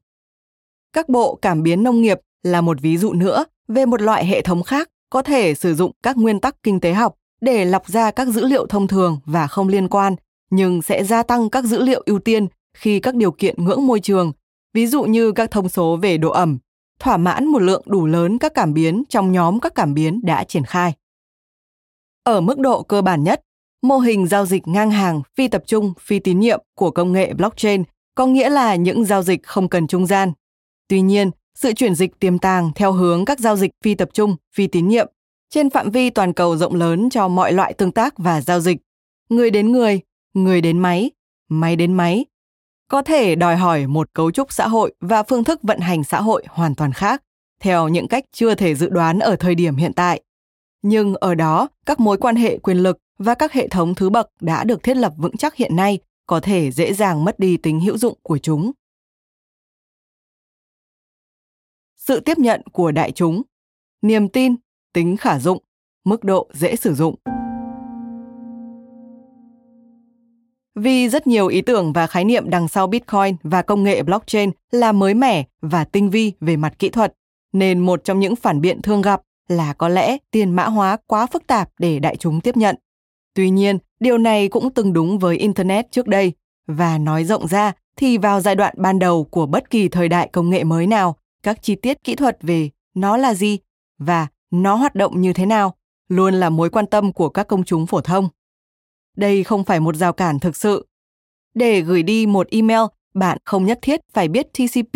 Các bộ cảm biến nông nghiệp là một ví dụ nữa về một loại hệ thống khác có thể sử dụng các nguyên tắc kinh tế học để lọc ra các dữ liệu thông thường và không liên quan, nhưng sẽ gia tăng các dữ liệu ưu tiên khi các điều kiện ngưỡng môi trường, ví dụ như các thông số về độ ẩm, thỏa mãn một lượng đủ lớn các cảm biến trong nhóm các cảm biến đã triển khai. Ở mức độ cơ bản nhất, mô hình giao dịch ngang hàng phi tập trung phi tín nhiệm của công nghệ blockchain có nghĩa là những giao dịch không cần trung gian. Tuy nhiên, sự chuyển dịch tiềm tàng theo hướng các giao dịch phi tập trung, phi tín nhiệm trên phạm vi toàn cầu rộng lớn cho mọi loại tương tác và giao dịch, người đến người, người đến máy, máy đến máy, có thể đòi hỏi một cấu trúc xã hội và phương thức vận hành xã hội hoàn toàn khác, theo những cách chưa thể dự đoán ở thời điểm hiện tại. Nhưng ở đó, các mối quan hệ quyền lực và các hệ thống thứ bậc đã được thiết lập vững chắc hiện nay có thể dễ dàng mất đi tính hữu dụng của chúng. Sự tiếp nhận của đại chúng, niềm tin, tính khả dụng, mức độ dễ sử dụng. Vì rất nhiều ý tưởng và khái niệm đằng sau Bitcoin và công nghệ blockchain là mới mẻ và tinh vi về mặt kỹ thuật, nên một trong những phản biện thường gặp là có lẽ tiền mã hóa quá phức tạp để đại chúng tiếp nhận. Tuy nhiên, điều này cũng từng đúng với Internet trước đây, và nói rộng ra thì vào giai đoạn ban đầu của bất kỳ thời đại công nghệ mới nào, các chi tiết kỹ thuật về nó là gì và nó hoạt động như thế nào luôn là mối quan tâm của các công chúng phổ thông. Đây không phải một rào cản thực sự. Để gửi đi một email, bạn không nhất thiết phải biết TCP,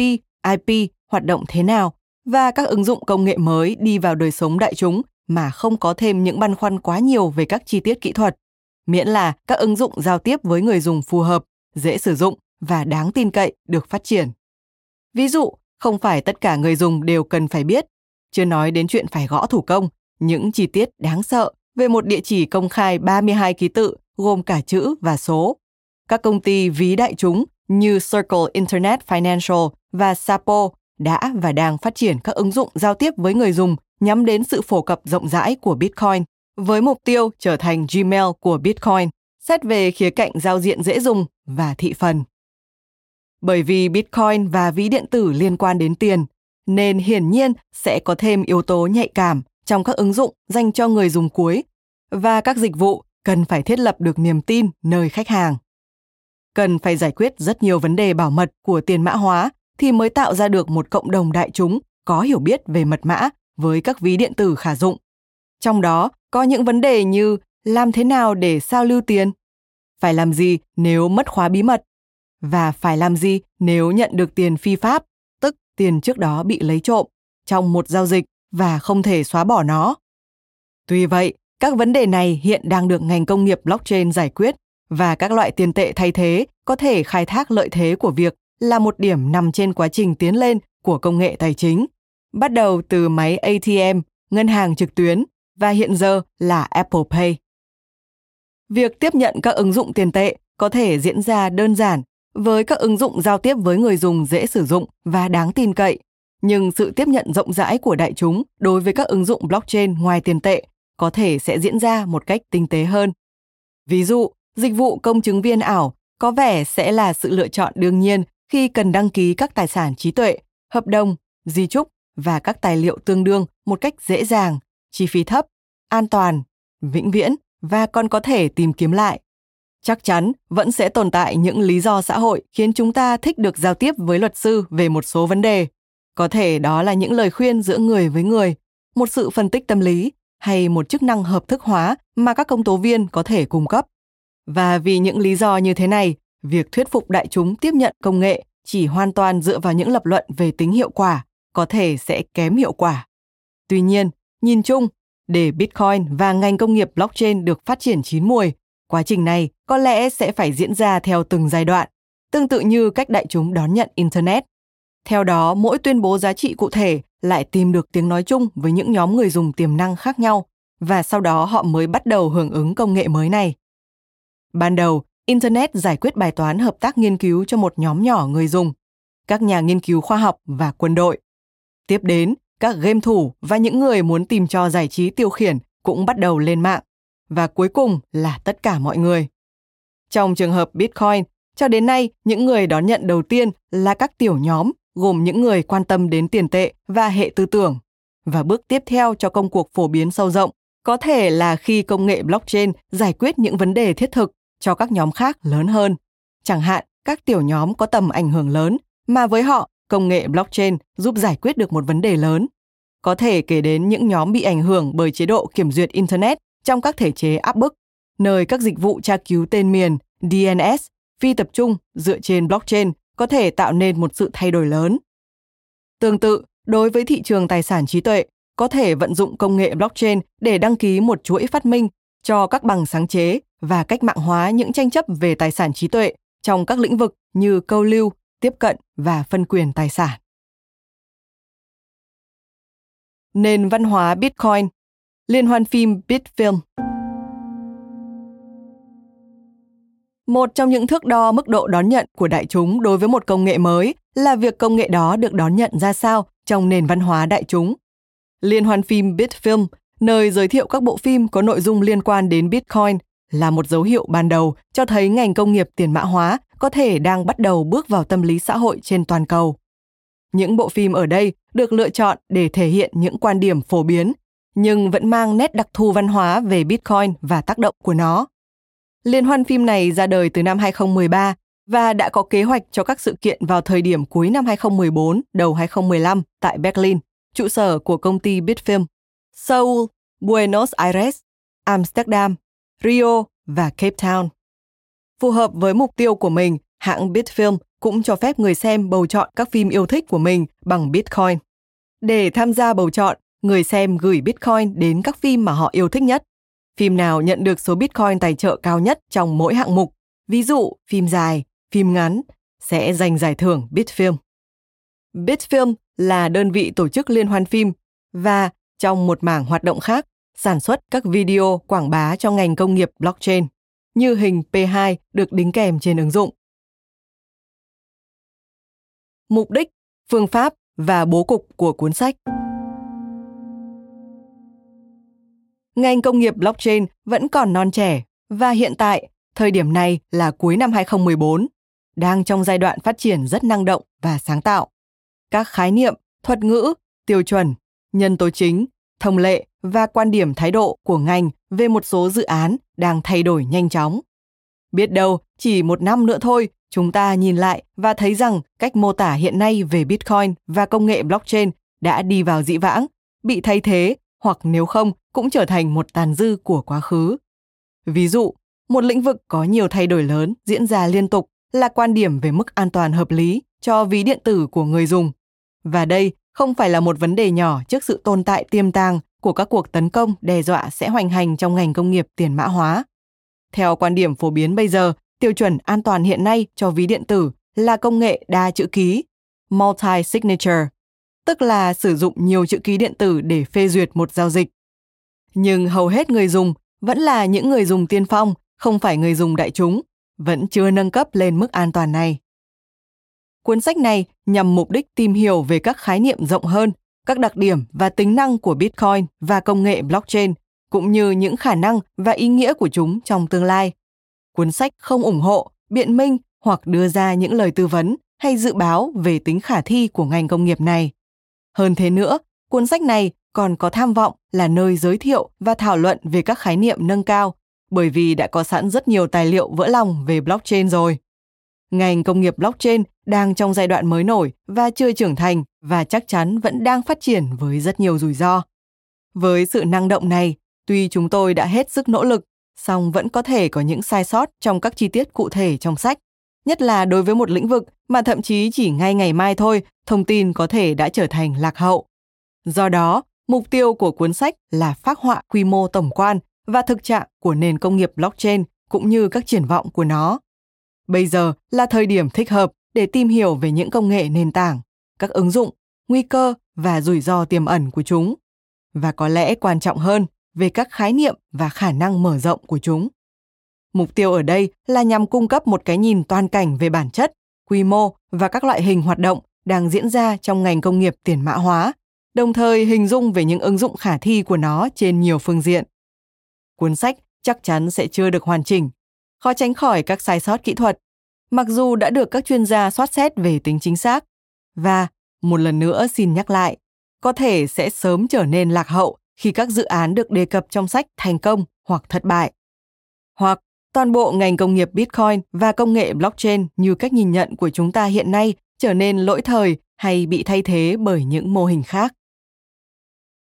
IP hoạt động thế nào và các ứng dụng công nghệ mới đi vào đời sống đại chúng mà không có thêm những băn khoăn quá nhiều về các chi tiết kỹ thuật, miễn là các ứng dụng giao tiếp với người dùng phù hợp, dễ sử dụng và đáng tin cậy được phát triển. Ví dụ, không phải tất cả người dùng đều cần phải biết, chưa nói đến chuyện phải gõ thủ công, những chi tiết đáng sợ về một địa chỉ công khai 32 ký tự gồm cả chữ và số. Các công ty ví đại chúng như Circle Internet Financial và Sapo đã và đang phát triển các ứng dụng giao tiếp với người dùng nhắm đến sự phổ cập rộng rãi của Bitcoin, với mục tiêu trở thành Gmail của Bitcoin, xét về khía cạnh giao diện dễ dùng và thị phần. Bởi vì Bitcoin và ví điện tử liên quan đến tiền, nên hiển nhiên sẽ có thêm yếu tố nhạy cảm trong các ứng dụng dành cho người dùng cuối và các dịch vụ cần phải thiết lập được niềm tin nơi khách hàng. Cần phải giải quyết rất nhiều vấn đề bảo mật của tiền mã hóa thì mới tạo ra được một cộng đồng đại chúng có hiểu biết về mật mã với các ví điện tử khả dụng. Trong đó có những vấn đề như làm thế nào để sao lưu tiền, phải làm gì nếu mất khóa bí mật và phải làm gì nếu nhận được tiền phi pháp, tức tiền trước đó bị lấy trộm trong một giao dịch và không thể xóa bỏ nó. Tuy vậy, các vấn đề này hiện đang được ngành công nghiệp blockchain giải quyết và các loại tiền tệ thay thế có thể khai thác lợi thế của việc là một điểm nằm trên quá trình tiến lên của công nghệ tài chính, bắt đầu từ máy ATM, ngân hàng trực tuyến và hiện giờ là Apple Pay. Việc tiếp nhận các ứng dụng tiền tệ có thể diễn ra đơn giản với các ứng dụng giao tiếp với người dùng dễ sử dụng và đáng tin cậy, nhưng sự tiếp nhận rộng rãi của đại chúng đối với các ứng dụng blockchain ngoài tiền tệ có thể sẽ diễn ra một cách tinh tế hơn. Ví dụ, dịch vụ công chứng viên ảo có vẻ sẽ là sự lựa chọn đương nhiên khi cần đăng ký các tài sản trí tuệ, hợp đồng, di trúc và các tài liệu tương đương một cách dễ dàng, chi phí thấp, an toàn, vĩnh viễn và còn có thể tìm kiếm lại. Chắc chắn vẫn sẽ tồn tại những lý do xã hội khiến chúng ta thích được giao tiếp với luật sư về một số vấn đề. Có thể đó là những lời khuyên giữa người với người, một sự phân tích tâm lý hay một chức năng hợp thức hóa mà các công tố viên có thể cung cấp. Và vì những lý do như thế này, việc thuyết phục đại chúng tiếp nhận công nghệ chỉ hoàn toàn dựa vào những lập luận về tính hiệu quả có thể sẽ kém hiệu quả. Tuy nhiên, nhìn chung, để Bitcoin và ngành công nghiệp blockchain được phát triển chín muồi, quá trình này có lẽ sẽ phải diễn ra theo từng giai đoạn, tương tự như cách đại chúng đón nhận Internet. Theo đó, mỗi tuyên bố giá trị cụ thể lại tìm được tiếng nói chung với những nhóm người dùng tiềm năng khác nhau và sau đó họ mới bắt đầu hưởng ứng công nghệ mới này. Ban đầu, Internet giải quyết bài toán hợp tác nghiên cứu cho một nhóm nhỏ người dùng, các nhà nghiên cứu khoa học và quân đội. Tiếp đến, các game thủ và những người muốn tìm cho giải trí tiêu khiển cũng bắt đầu lên mạng. Và cuối cùng là tất cả mọi người. Trong trường hợp Bitcoin, cho đến nay những người đón nhận đầu tiên là các tiểu nhóm gồm những người quan tâm đến tiền tệ và hệ tư tưởng. Và bước tiếp theo cho công cuộc phổ biến sâu rộng có thể là khi công nghệ blockchain giải quyết những vấn đề thiết thực cho các nhóm khác lớn hơn. Chẳng hạn, các tiểu nhóm có tầm ảnh hưởng lớn mà với họ, công nghệ blockchain giúp giải quyết được một vấn đề lớn. Có thể kể đến những nhóm bị ảnh hưởng bởi chế độ kiểm duyệt internet trong các thể chế áp bức, nơi các dịch vụ tra cứu tên miền DNS phi tập trung dựa trên blockchain có thể tạo nên một sự thay đổi lớn. Tương tự, đối với thị trường tài sản trí tuệ, có thể vận dụng công nghệ blockchain để đăng ký một chuỗi phát minh cho các bằng sáng chế và cách mạng hóa những tranh chấp về tài sản trí tuệ trong các lĩnh vực như câu lưu, tiếp cận và phân quyền tài sản. Nền văn hóa Bitcoin Liên hoan phim Bitfilm Một trong những thước đo mức độ đón nhận của đại chúng đối với một công nghệ mới là việc công nghệ đó được đón nhận ra sao trong nền văn hóa đại chúng. Liên hoan phim Bitfilm, nơi giới thiệu các bộ phim có nội dung liên quan đến Bitcoin, là một dấu hiệu ban đầu cho thấy ngành công nghiệp tiền mã hóa có thể đang bắt đầu bước vào tâm lý xã hội trên toàn cầu. Những bộ phim ở đây được lựa chọn để thể hiện những quan điểm phổ biến, nhưng vẫn mang nét đặc thù văn hóa về Bitcoin và tác động của nó. Liên hoan phim này ra đời từ năm 2013 và đã có kế hoạch cho các sự kiện vào thời điểm cuối năm 2014, đầu 2015 tại Berlin, trụ sở của công ty Bitfilm, Seoul, Buenos Aires, Amsterdam, Rio và Cape Town. Phù hợp với mục tiêu của mình, hãng Bitfilm cũng cho phép người xem bầu chọn các phim yêu thích của mình bằng Bitcoin. Để tham gia bầu chọn, người xem gửi Bitcoin đến các phim mà họ yêu thích nhất. Phim nào nhận được số Bitcoin tài trợ cao nhất trong mỗi hạng mục, ví dụ phim dài, phim ngắn, sẽ giành giải thưởng Bitfilm. Bitfilm là đơn vị tổ chức liên hoan phim và trong một mảng hoạt động khác, sản xuất các video quảng bá cho ngành công nghiệp blockchain như hình P2 được đính kèm trên ứng dụng. Mục đích, phương pháp và bố cục của cuốn sách. Ngành công nghiệp blockchain vẫn còn non trẻ và hiện tại, thời điểm này là cuối năm 2014, đang trong giai đoạn phát triển rất năng động và sáng tạo. Các khái niệm, thuật ngữ, tiêu chuẩn, nhân tố chính, thông lệ và quan điểm thái độ của ngành về một số dự án đang thay đổi nhanh chóng. Biết đâu, chỉ một năm nữa thôi, chúng ta nhìn lại và thấy rằng cách mô tả hiện nay về Bitcoin và công nghệ blockchain đã đi vào dĩ vãng, bị thay thế hoặc nếu không cũng trở thành một tàn dư của quá khứ. Ví dụ, một lĩnh vực có nhiều thay đổi lớn diễn ra liên tục là quan điểm về mức an toàn hợp lý cho ví điện tử của người dùng. Và đây không phải là một vấn đề nhỏ trước sự tồn tại tiềm tàng của các cuộc tấn công đe dọa sẽ hoành hành trong ngành công nghiệp tiền mã hóa. Theo quan điểm phổ biến bây giờ, tiêu chuẩn an toàn hiện nay cho ví điện tử là công nghệ đa chữ ký, multi-signature, tức là sử dụng nhiều chữ ký điện tử để phê duyệt một giao dịch. Nhưng hầu hết người dùng vẫn là những người dùng tiên phong, không phải người dùng đại chúng, vẫn chưa nâng cấp lên mức an toàn này. Cuốn sách này nhằm mục đích tìm hiểu về các khái niệm rộng hơn, các đặc điểm và tính năng của Bitcoin và công nghệ blockchain, cũng như những khả năng và ý nghĩa của chúng trong tương lai. Cuốn sách không ủng hộ, biện minh hoặc đưa ra những lời tư vấn hay dự báo về tính khả thi của ngành công nghiệp này. Hơn thế nữa, cuốn sách này còn có tham vọng là nơi giới thiệu và thảo luận về các khái niệm nâng cao, bởi vì đã có sẵn rất nhiều tài liệu vỡ lòng về blockchain rồi. Ngành công nghiệp blockchain đang trong giai đoạn mới nổi và chưa trưởng thành và chắc chắn vẫn đang phát triển với rất nhiều rủi ro. Với sự năng động này, tuy chúng tôi đã hết sức nỗ lực, song vẫn có thể có những sai sót trong các chi tiết cụ thể trong sách, nhất là đối với một lĩnh vực mà thậm chí chỉ ngay ngày mai thôi, thông tin có thể đã trở thành lạc hậu. Do đó, mục tiêu của cuốn sách là phác họa quy mô tổng quan và thực trạng của nền công nghiệp blockchain cũng như các triển vọng của nó. Bây giờ là thời điểm thích hợp để tìm hiểu về những công nghệ nền tảng, các ứng dụng, nguy cơ và rủi ro tiềm ẩn của chúng. Và có lẽ quan trọng hơn, về các khái niệm và khả năng mở rộng của chúng. Mục tiêu ở đây là nhằm cung cấp một cái nhìn toàn cảnh về bản chất, quy mô và các loại hình hoạt động đang diễn ra trong ngành công nghiệp tiền mã hóa, đồng thời hình dung về những ứng dụng khả thi của nó trên nhiều phương diện. Cuốn sách chắc chắn sẽ chưa được hoàn chỉnh, khó tránh khỏi các sai sót kỹ thuật, mặc dù đã được các chuyên gia soát xét về tính chính xác. Và, một lần nữa xin nhắc lại, có thể sẽ sớm trở nên lạc hậu khi các dự án được đề cập trong sách thành công hoặc thất bại. Hoặc toàn bộ ngành công nghiệp Bitcoin và công nghệ blockchain như cách nhìn nhận của chúng ta hiện nay trở nên lỗi thời hay bị thay thế bởi những mô hình khác.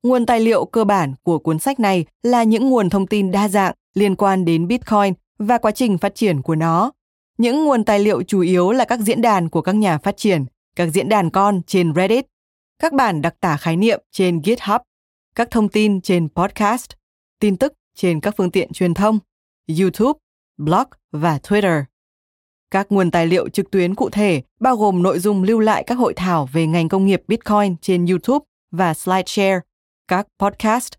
Nguồn tài liệu cơ bản của cuốn sách này là những nguồn thông tin đa dạng liên quan đến Bitcoin và quá trình phát triển của nó. Những nguồn tài liệu chủ yếu là các diễn đàn của các nhà phát triển, các diễn đàn con trên Reddit, các bản đặc tả khái niệm trên GitHub, các thông tin trên podcast, tin tức trên các phương tiện truyền thông, YouTube, blog và Twitter. Các nguồn tài liệu trực tuyến cụ thể bao gồm nội dung lưu lại các hội thảo về ngành công nghiệp Bitcoin trên YouTube và SlideShare, các podcast.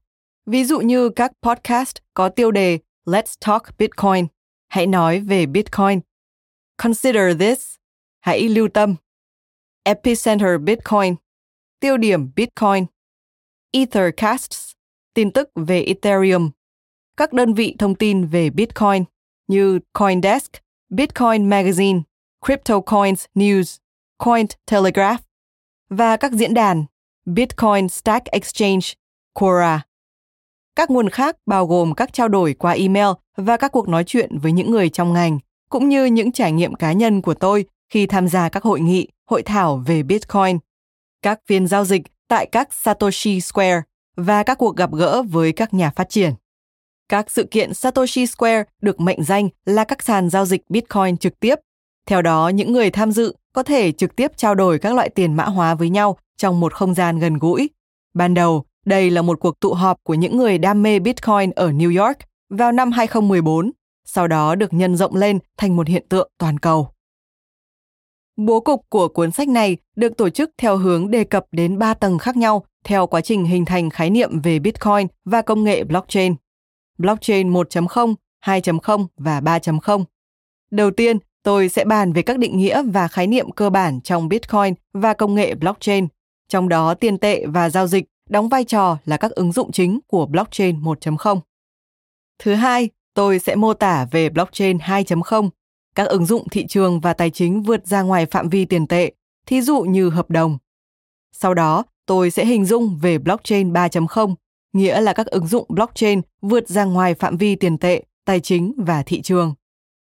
Ví dụ như các podcast có tiêu đề Let's Talk Bitcoin, hãy nói về Bitcoin. Consider this, hãy lưu tâm. Epicenter Bitcoin, tiêu điểm Bitcoin. Ethercasts, tin tức về Ethereum. Các đơn vị thông tin về Bitcoin như Coindesk, Bitcoin Magazine, CryptoCoins News, Coin Telegraph và các diễn đàn Bitcoin Stack Exchange, Quora. Các nguồn khác bao gồm các trao đổi qua email và các cuộc nói chuyện với những người trong ngành, cũng như những trải nghiệm cá nhân của tôi khi tham gia các hội nghị, hội thảo về Bitcoin, các phiên giao dịch tại các Satoshi Square và các cuộc gặp gỡ với các nhà phát triển. Các sự kiện Satoshi Square được mệnh danh là các sàn giao dịch Bitcoin trực tiếp. Theo đó, những người tham dự có thể trực tiếp trao đổi các loại tiền mã hóa với nhau trong một không gian gần gũi. Ban đầu, đây là một cuộc tụ họp của những người đam mê Bitcoin ở New York vào năm 2014, sau đó được nhân rộng lên thành một hiện tượng toàn cầu. Bố cục của cuốn sách này được tổ chức theo hướng đề cập đến ba tầng khác nhau theo quá trình hình thành khái niệm về Bitcoin và công nghệ blockchain blockchain 1.0, 2.0 và 3.0. Đầu tiên, tôi sẽ bàn về các định nghĩa và khái niệm cơ bản trong Bitcoin và công nghệ blockchain, trong đó tiền tệ và giao dịch đóng vai trò là các ứng dụng chính của blockchain 1.0. Thứ hai, tôi sẽ mô tả về blockchain 2.0, các ứng dụng thị trường và tài chính vượt ra ngoài phạm vi tiền tệ, thí dụ như hợp đồng. Sau đó, tôi sẽ hình dung về blockchain 3.0, nghĩa là các ứng dụng blockchain vượt ra ngoài phạm vi tiền tệ, tài chính và thị trường.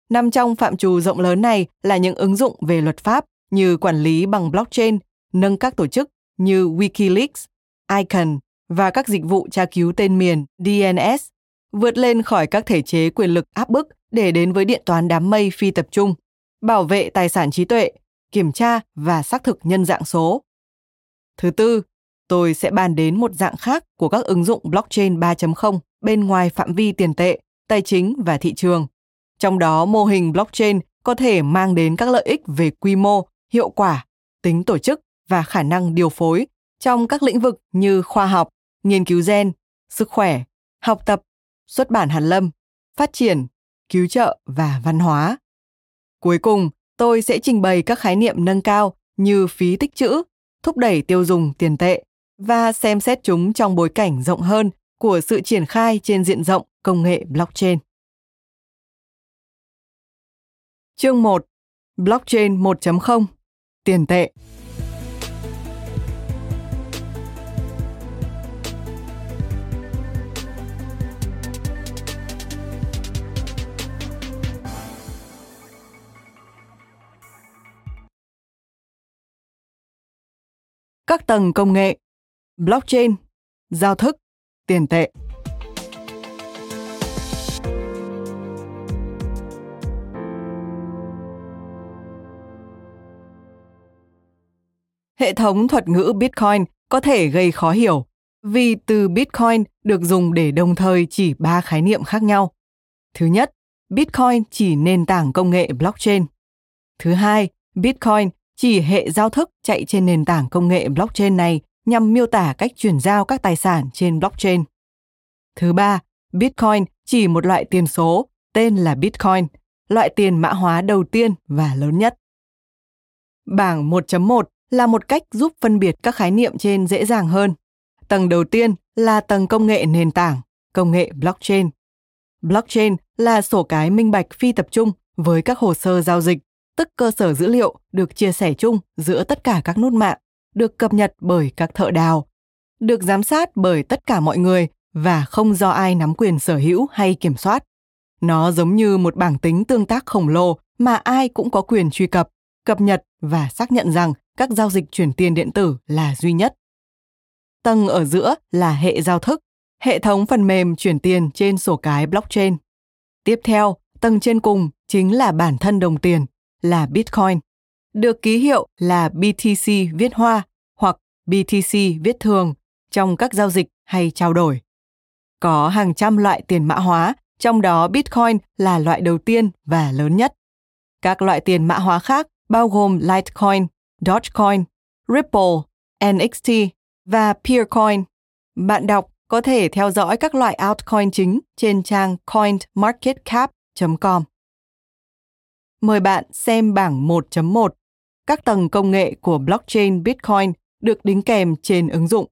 Nằm trong phạm trù rộng lớn này là những ứng dụng về luật pháp như quản lý bằng blockchain, nâng các tổ chức như Wikileaks, ICANN và các dịch vụ tra cứu tên miền DNS, vượt lên khỏi các thể chế quyền lực áp bức để đến với điện toán đám mây phi tập trung, bảo vệ tài sản trí tuệ, kiểm tra và xác thực nhân dạng số. Thứ tư, tôi sẽ bàn đến một dạng khác của các ứng dụng blockchain 3.0 bên ngoài phạm vi tiền tệ, tài chính và thị trường. Trong đó mô hình blockchain có thể mang đến các lợi ích về quy mô, hiệu quả, tính tổ chức và khả năng điều phối trong các lĩnh vực như khoa học, nghiên cứu gen, sức khỏe, học tập, xuất bản hàn lâm, phát triển, cứu trợ và văn hóa. Cuối cùng, tôi sẽ trình bày các khái niệm nâng cao như phí tích trữ, thúc đẩy tiêu dùng tiền tệ và xem xét chúng trong bối cảnh rộng hơn của sự triển khai trên diện rộng công nghệ blockchain. Chương 1. Blockchain 1.0 Tiền tệ các tầng công nghệ, blockchain, giao thức, tiền tệ. Hệ thống thuật ngữ Bitcoin có thể gây khó hiểu vì từ Bitcoin được dùng để đồng thời chỉ ba khái niệm khác nhau. Thứ nhất, Bitcoin chỉ nền tảng công nghệ blockchain. Thứ hai, Bitcoin chỉ hệ giao thức chạy trên nền tảng công nghệ blockchain này nhằm miêu tả cách chuyển giao các tài sản trên blockchain. Thứ ba, Bitcoin chỉ một loại tiền số, tên là Bitcoin, loại tiền mã hóa đầu tiên và lớn nhất. Bảng 1.1 là một cách giúp phân biệt các khái niệm trên dễ dàng hơn. Tầng đầu tiên là tầng công nghệ nền tảng, công nghệ blockchain. Blockchain là sổ cái minh bạch phi tập trung với các hồ sơ giao dịch tức cơ sở dữ liệu được chia sẻ chung giữa tất cả các nút mạng, được cập nhật bởi các thợ đào, được giám sát bởi tất cả mọi người và không do ai nắm quyền sở hữu hay kiểm soát. Nó giống như một bảng tính tương tác khổng lồ mà ai cũng có quyền truy cập, cập nhật và xác nhận rằng các giao dịch chuyển tiền điện tử là duy nhất. Tầng ở giữa là hệ giao thức, hệ thống phần mềm chuyển tiền trên sổ cái blockchain. Tiếp theo, tầng trên cùng chính là bản thân đồng tiền là Bitcoin, được ký hiệu là BTC viết hoa hoặc BTC viết thường trong các giao dịch hay trao đổi. Có hàng trăm loại tiền mã hóa, trong đó Bitcoin là loại đầu tiên và lớn nhất. Các loại tiền mã hóa khác bao gồm Litecoin, Dogecoin, Ripple, NXT và Peercoin. Bạn đọc có thể theo dõi các loại altcoin chính trên trang coinmarketcap.com mời bạn xem bảng 1.1, các tầng công nghệ của blockchain Bitcoin được đính kèm trên ứng dụng.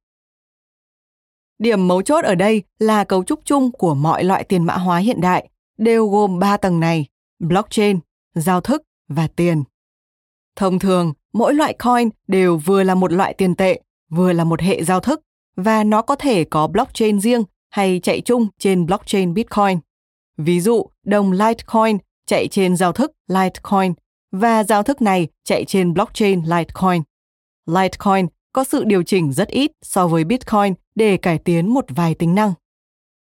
Điểm mấu chốt ở đây là cấu trúc chung của mọi loại tiền mã hóa hiện đại đều gồm 3 tầng này: blockchain, giao thức và tiền. Thông thường, mỗi loại coin đều vừa là một loại tiền tệ, vừa là một hệ giao thức và nó có thể có blockchain riêng hay chạy chung trên blockchain Bitcoin. Ví dụ, đồng Litecoin chạy trên giao thức Litecoin và giao thức này chạy trên blockchain Litecoin. Litecoin có sự điều chỉnh rất ít so với Bitcoin để cải tiến một vài tính năng.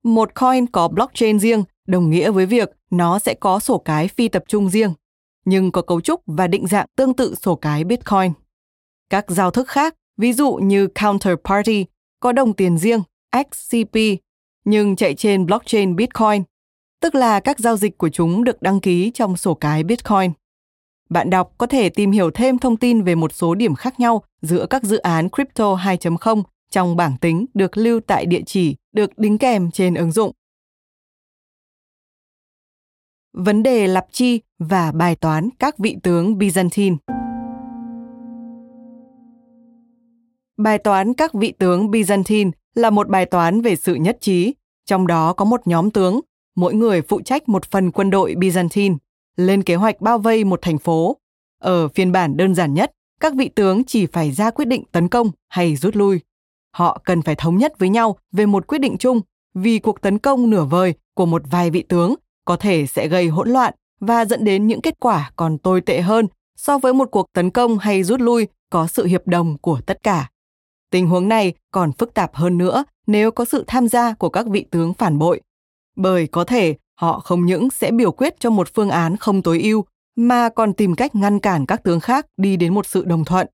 Một coin có blockchain riêng đồng nghĩa với việc nó sẽ có sổ cái phi tập trung riêng, nhưng có cấu trúc và định dạng tương tự sổ cái Bitcoin. Các giao thức khác, ví dụ như Counterparty, có đồng tiền riêng XCP, nhưng chạy trên blockchain Bitcoin tức là các giao dịch của chúng được đăng ký trong sổ cái Bitcoin. Bạn đọc có thể tìm hiểu thêm thông tin về một số điểm khác nhau giữa các dự án Crypto 2.0 trong bảng tính được lưu tại địa chỉ được đính kèm trên ứng dụng. Vấn đề lặp chi và bài toán các vị tướng Byzantine Bài toán các vị tướng Byzantine là một bài toán về sự nhất trí, trong đó có một nhóm tướng mỗi người phụ trách một phần quân đội Byzantine, lên kế hoạch bao vây một thành phố. Ở phiên bản đơn giản nhất, các vị tướng chỉ phải ra quyết định tấn công hay rút lui. Họ cần phải thống nhất với nhau về một quyết định chung vì cuộc tấn công nửa vời của một vài vị tướng có thể sẽ gây hỗn loạn và dẫn đến những kết quả còn tồi tệ hơn so với một cuộc tấn công hay rút lui có sự hiệp đồng của tất cả. Tình huống này còn phức tạp hơn nữa nếu có sự tham gia của các vị tướng phản bội bởi có thể họ không những sẽ biểu quyết cho một phương án không tối ưu mà còn tìm cách ngăn cản các tướng khác đi đến một sự đồng thuận.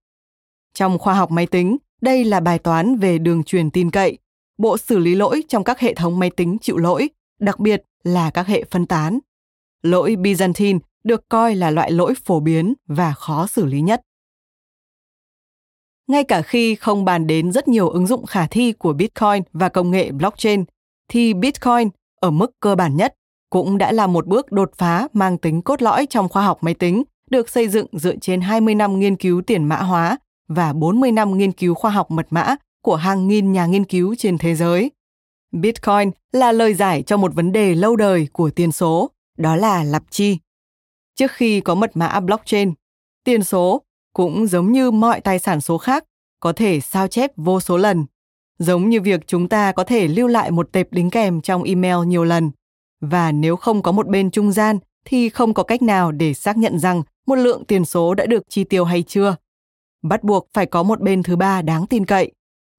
Trong khoa học máy tính, Đây là bài toán về đường truyền tin cậy, bộ xử lý lỗi trong các hệ thống máy tính chịu lỗi, đặc biệt là các hệ phân tán. Lỗi Byzantine được coi là loại lỗi phổ biến và khó xử lý nhất. Ngay cả khi không bàn đến rất nhiều ứng dụng khả thi của Bitcoin và công nghệ blockchain, thì Bitcoin ở mức cơ bản nhất cũng đã là một bước đột phá mang tính cốt lõi trong khoa học máy tính, được xây dựng dựa trên 20 năm nghiên cứu tiền mã hóa và 40 năm nghiên cứu khoa học mật mã của hàng nghìn nhà nghiên cứu trên thế giới. Bitcoin là lời giải cho một vấn đề lâu đời của tiền số, đó là lặp chi. Trước khi có mật mã blockchain, tiền số cũng giống như mọi tài sản số khác, có thể sao chép vô số lần. Giống như việc chúng ta có thể lưu lại một tệp đính kèm trong email nhiều lần. Và nếu không có một bên trung gian, thì không có cách nào để xác nhận rằng một lượng tiền số đã được chi tiêu hay chưa. Bắt buộc phải có một bên thứ ba đáng tin cậy.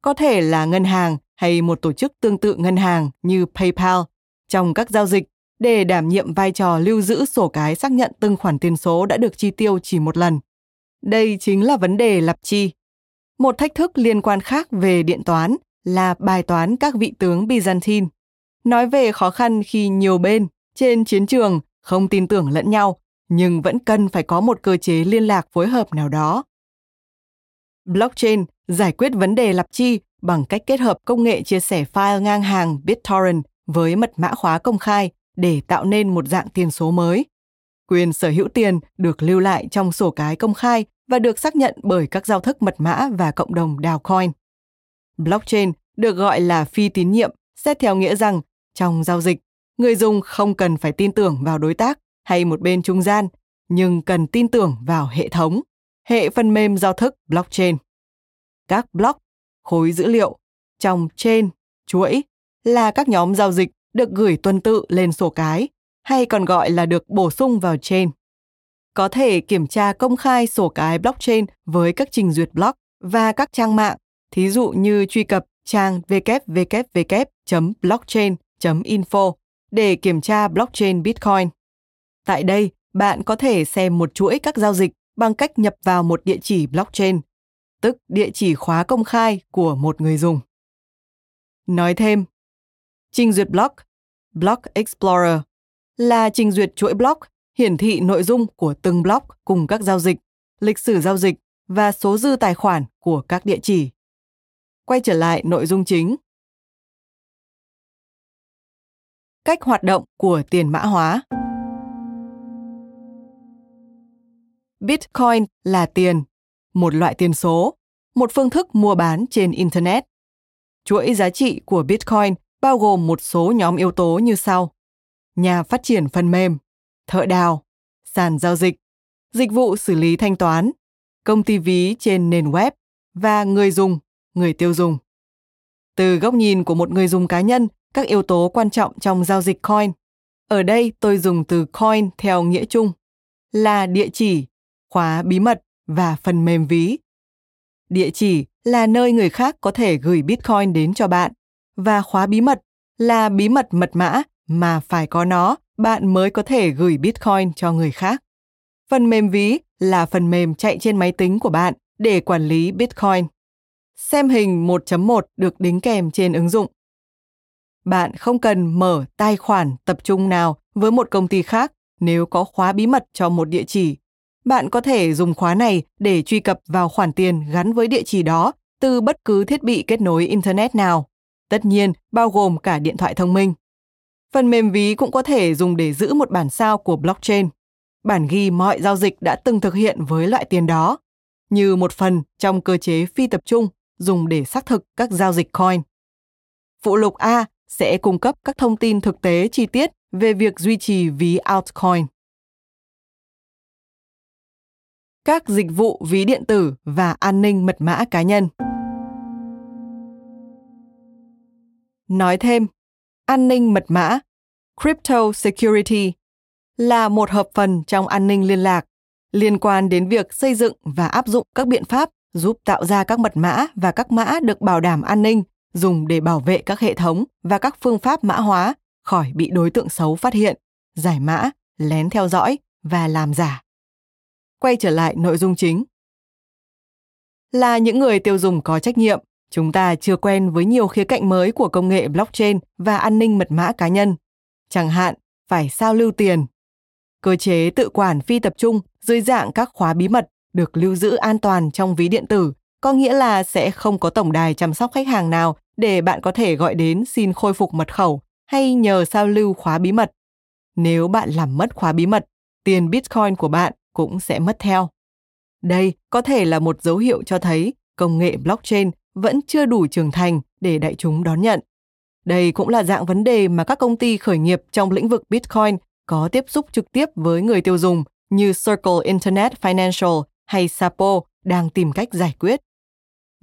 Có thể là ngân hàng hay một tổ chức tương tự ngân hàng như PayPal trong các giao dịch, để đảm nhiệm vai trò lưu giữ sổ cái xác nhận từng khoản tiền số đã được chi tiêu chỉ một lần. Đây chính là vấn đề lập chi. Một thách thức liên quan khác về điện toán là bài toán các vị tướng Byzantine. Nói về khó khăn khi nhiều bên trên chiến trường không tin tưởng lẫn nhau, nhưng vẫn cần phải có một cơ chế liên lạc phối hợp nào đó. Blockchain giải quyết vấn đề lập chi bằng cách kết hợp công nghệ chia sẻ file ngang hàng BitTorrent với mật mã khóa công khai để tạo nên một dạng tiền số mới. Quyền sở hữu tiền được lưu lại trong sổ cái công khai và được xác nhận bởi các giao thức mật mã và cộng đồng đào coin. Blockchain được gọi là phi tín nhiệm xét theo nghĩa rằng trong giao dịch, người dùng không cần phải tin tưởng vào đối tác hay một bên trung gian, nhưng cần tin tưởng vào hệ thống, hệ phần mềm giao thức blockchain. Các block, khối dữ liệu, trong chain, chuỗi là các nhóm giao dịch được gửi tuần tự lên sổ cái, hay còn gọi là được bổ sung vào chain. Có thể kiểm tra công khai sổ cái blockchain với các trình duyệt block và các trang mạng, thí dụ như truy cập trang info để kiểm tra blockchain Bitcoin. Tại đây, bạn có thể xem một chuỗi các giao dịch bằng cách nhập vào một địa chỉ blockchain, tức địa chỉ khóa công khai của một người dùng. Nói thêm, trình duyệt block, Block Explorer, là trình duyệt chuỗi block hiển thị nội dung của từng block cùng các giao dịch, lịch sử giao dịch và số dư tài khoản của các địa chỉ. Quay trở lại nội dung chính. Cách hoạt động của tiền mã hóa. Bitcoin là tiền, một loại tiền số, một phương thức mua bán trên internet. Chuỗi giá trị của Bitcoin bao gồm một số nhóm yếu tố như sau: nhà phát triển phần mềm, thợ đào, sàn giao dịch, dịch vụ xử lý thanh toán, công ty ví trên nền web và người dùng, người tiêu dùng. Từ góc nhìn của một người dùng cá nhân, các yếu tố quan trọng trong giao dịch coin. Ở đây tôi dùng từ coin theo nghĩa chung là địa chỉ, khóa bí mật và phần mềm ví. Địa chỉ là nơi người khác có thể gửi Bitcoin đến cho bạn và khóa bí mật là bí mật mật mã mà phải có nó bạn mới có thể gửi Bitcoin cho người khác. Phần mềm ví là phần mềm chạy trên máy tính của bạn để quản lý Bitcoin. Xem hình 1.1 được đính kèm trên ứng dụng. Bạn không cần mở tài khoản tập trung nào với một công ty khác nếu có khóa bí mật cho một địa chỉ. Bạn có thể dùng khóa này để truy cập vào khoản tiền gắn với địa chỉ đó từ bất cứ thiết bị kết nối internet nào. Tất nhiên, bao gồm cả điện thoại thông minh. Phần mềm ví cũng có thể dùng để giữ một bản sao của blockchain. Bản ghi mọi giao dịch đã từng thực hiện với loại tiền đó, như một phần trong cơ chế phi tập trung dùng để xác thực các giao dịch coin. Phụ lục A sẽ cung cấp các thông tin thực tế chi tiết về việc duy trì ví altcoin. Các dịch vụ ví điện tử và an ninh mật mã cá nhân. Nói thêm, an ninh mật mã, crypto security, là một hợp phần trong an ninh liên lạc liên quan đến việc xây dựng và áp dụng các biện pháp giúp tạo ra các mật mã và các mã được bảo đảm an ninh dùng để bảo vệ các hệ thống và các phương pháp mã hóa khỏi bị đối tượng xấu phát hiện, giải mã, lén theo dõi và làm giả. Quay trở lại nội dung chính. Là những người tiêu dùng có trách nhiệm, chúng ta chưa quen với nhiều khía cạnh mới của công nghệ blockchain và an ninh mật mã cá nhân. Chẳng hạn, phải sao lưu tiền. Cơ chế tự quản phi tập trung dưới dạng các khóa bí mật được lưu giữ an toàn trong ví điện tử, có nghĩa là sẽ không có tổng đài chăm sóc khách hàng nào để bạn có thể gọi đến xin khôi phục mật khẩu hay nhờ sao lưu khóa bí mật. Nếu bạn làm mất khóa bí mật, tiền Bitcoin của bạn cũng sẽ mất theo. Đây có thể là một dấu hiệu cho thấy công nghệ blockchain vẫn chưa đủ trưởng thành để đại chúng đón nhận. Đây cũng là dạng vấn đề mà các công ty khởi nghiệp trong lĩnh vực Bitcoin có tiếp xúc trực tiếp với người tiêu dùng như Circle Internet Financial hay Sapo đang tìm cách giải quyết.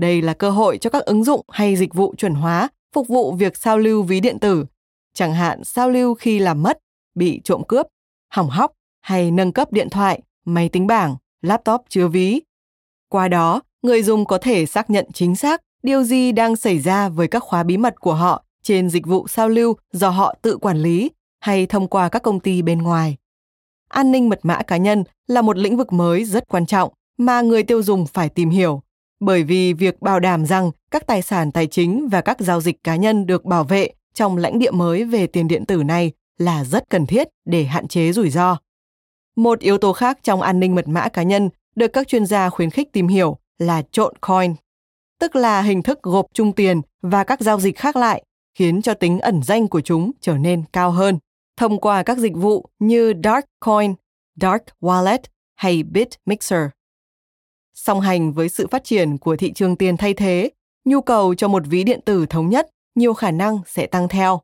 Đây là cơ hội cho các ứng dụng hay dịch vụ chuẩn hóa phục vụ việc sao lưu ví điện tử, chẳng hạn sao lưu khi làm mất, bị trộm cướp, hỏng hóc hay nâng cấp điện thoại, máy tính bảng, laptop chứa ví. Qua đó, người dùng có thể xác nhận chính xác điều gì đang xảy ra với các khóa bí mật của họ trên dịch vụ sao lưu do họ tự quản lý hay thông qua các công ty bên ngoài. An ninh mật mã cá nhân là một lĩnh vực mới rất quan trọng mà người tiêu dùng phải tìm hiểu, bởi vì việc bảo đảm rằng các tài sản tài chính và các giao dịch cá nhân được bảo vệ trong lãnh địa mới về tiền điện tử này là rất cần thiết để hạn chế rủi ro. Một yếu tố khác trong an ninh mật mã cá nhân được các chuyên gia khuyến khích tìm hiểu là trộn coin, tức là hình thức gộp chung tiền và các giao dịch khác lại, khiến cho tính ẩn danh của chúng trở nên cao hơn thông qua các dịch vụ như Dark Coin, Dark Wallet hay BitMixer. Song hành với sự phát triển của thị trường tiền thay thế, nhu cầu cho một ví điện tử thống nhất nhiều khả năng sẽ tăng theo.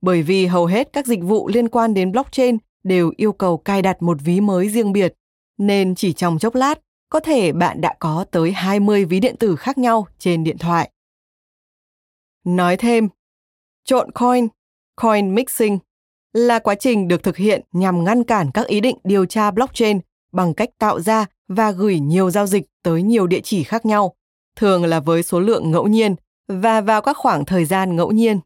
Bởi vì hầu hết các dịch vụ liên quan đến blockchain đều yêu cầu cài đặt một ví mới riêng biệt, nên chỉ trong chốc lát, có thể bạn đã có tới 20 ví điện tử khác nhau trên điện thoại. Nói thêm, trộn coin, coin mixing là quá trình được thực hiện nhằm ngăn cản các ý định điều tra blockchain bằng cách tạo ra và gửi nhiều giao dịch tới nhiều địa chỉ khác nhau, thường là với số lượng ngẫu nhiên và vào các khoảng thời gian ngẫu nhiên.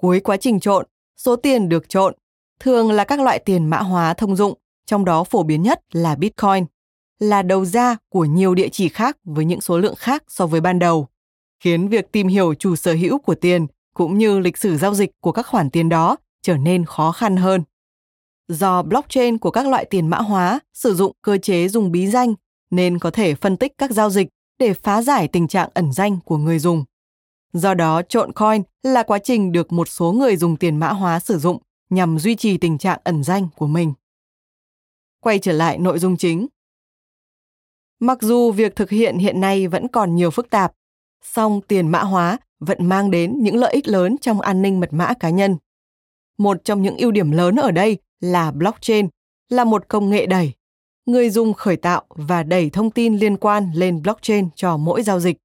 Cuối quá trình trộn, số tiền được trộn thường là các loại tiền mã hóa thông dụng, trong đó phổ biến nhất là Bitcoin, là đầu ra của nhiều địa chỉ khác với những số lượng khác so với ban đầu, khiến việc tìm hiểu chủ sở hữu của tiền cũng như lịch sử giao dịch của các khoản tiền đó trở nên khó khăn hơn. Do blockchain của các loại tiền mã hóa sử dụng cơ chế dùng bí danh nên có thể phân tích các giao dịch để phá giải tình trạng ẩn danh của người dùng. Do đó, trộn coin là quá trình được một số người dùng tiền mã hóa sử dụng nhằm duy trì tình trạng ẩn danh của mình. Quay trở lại nội dung chính. Mặc dù việc thực hiện hiện nay vẫn còn nhiều phức tạp, song tiền mã hóa vẫn mang đến những lợi ích lớn trong an ninh mật mã cá nhân. Một trong những ưu điểm lớn ở đây là blockchain là một công nghệ đẩy. Người dùng khởi tạo và đẩy thông tin liên quan lên blockchain cho mỗi giao dịch,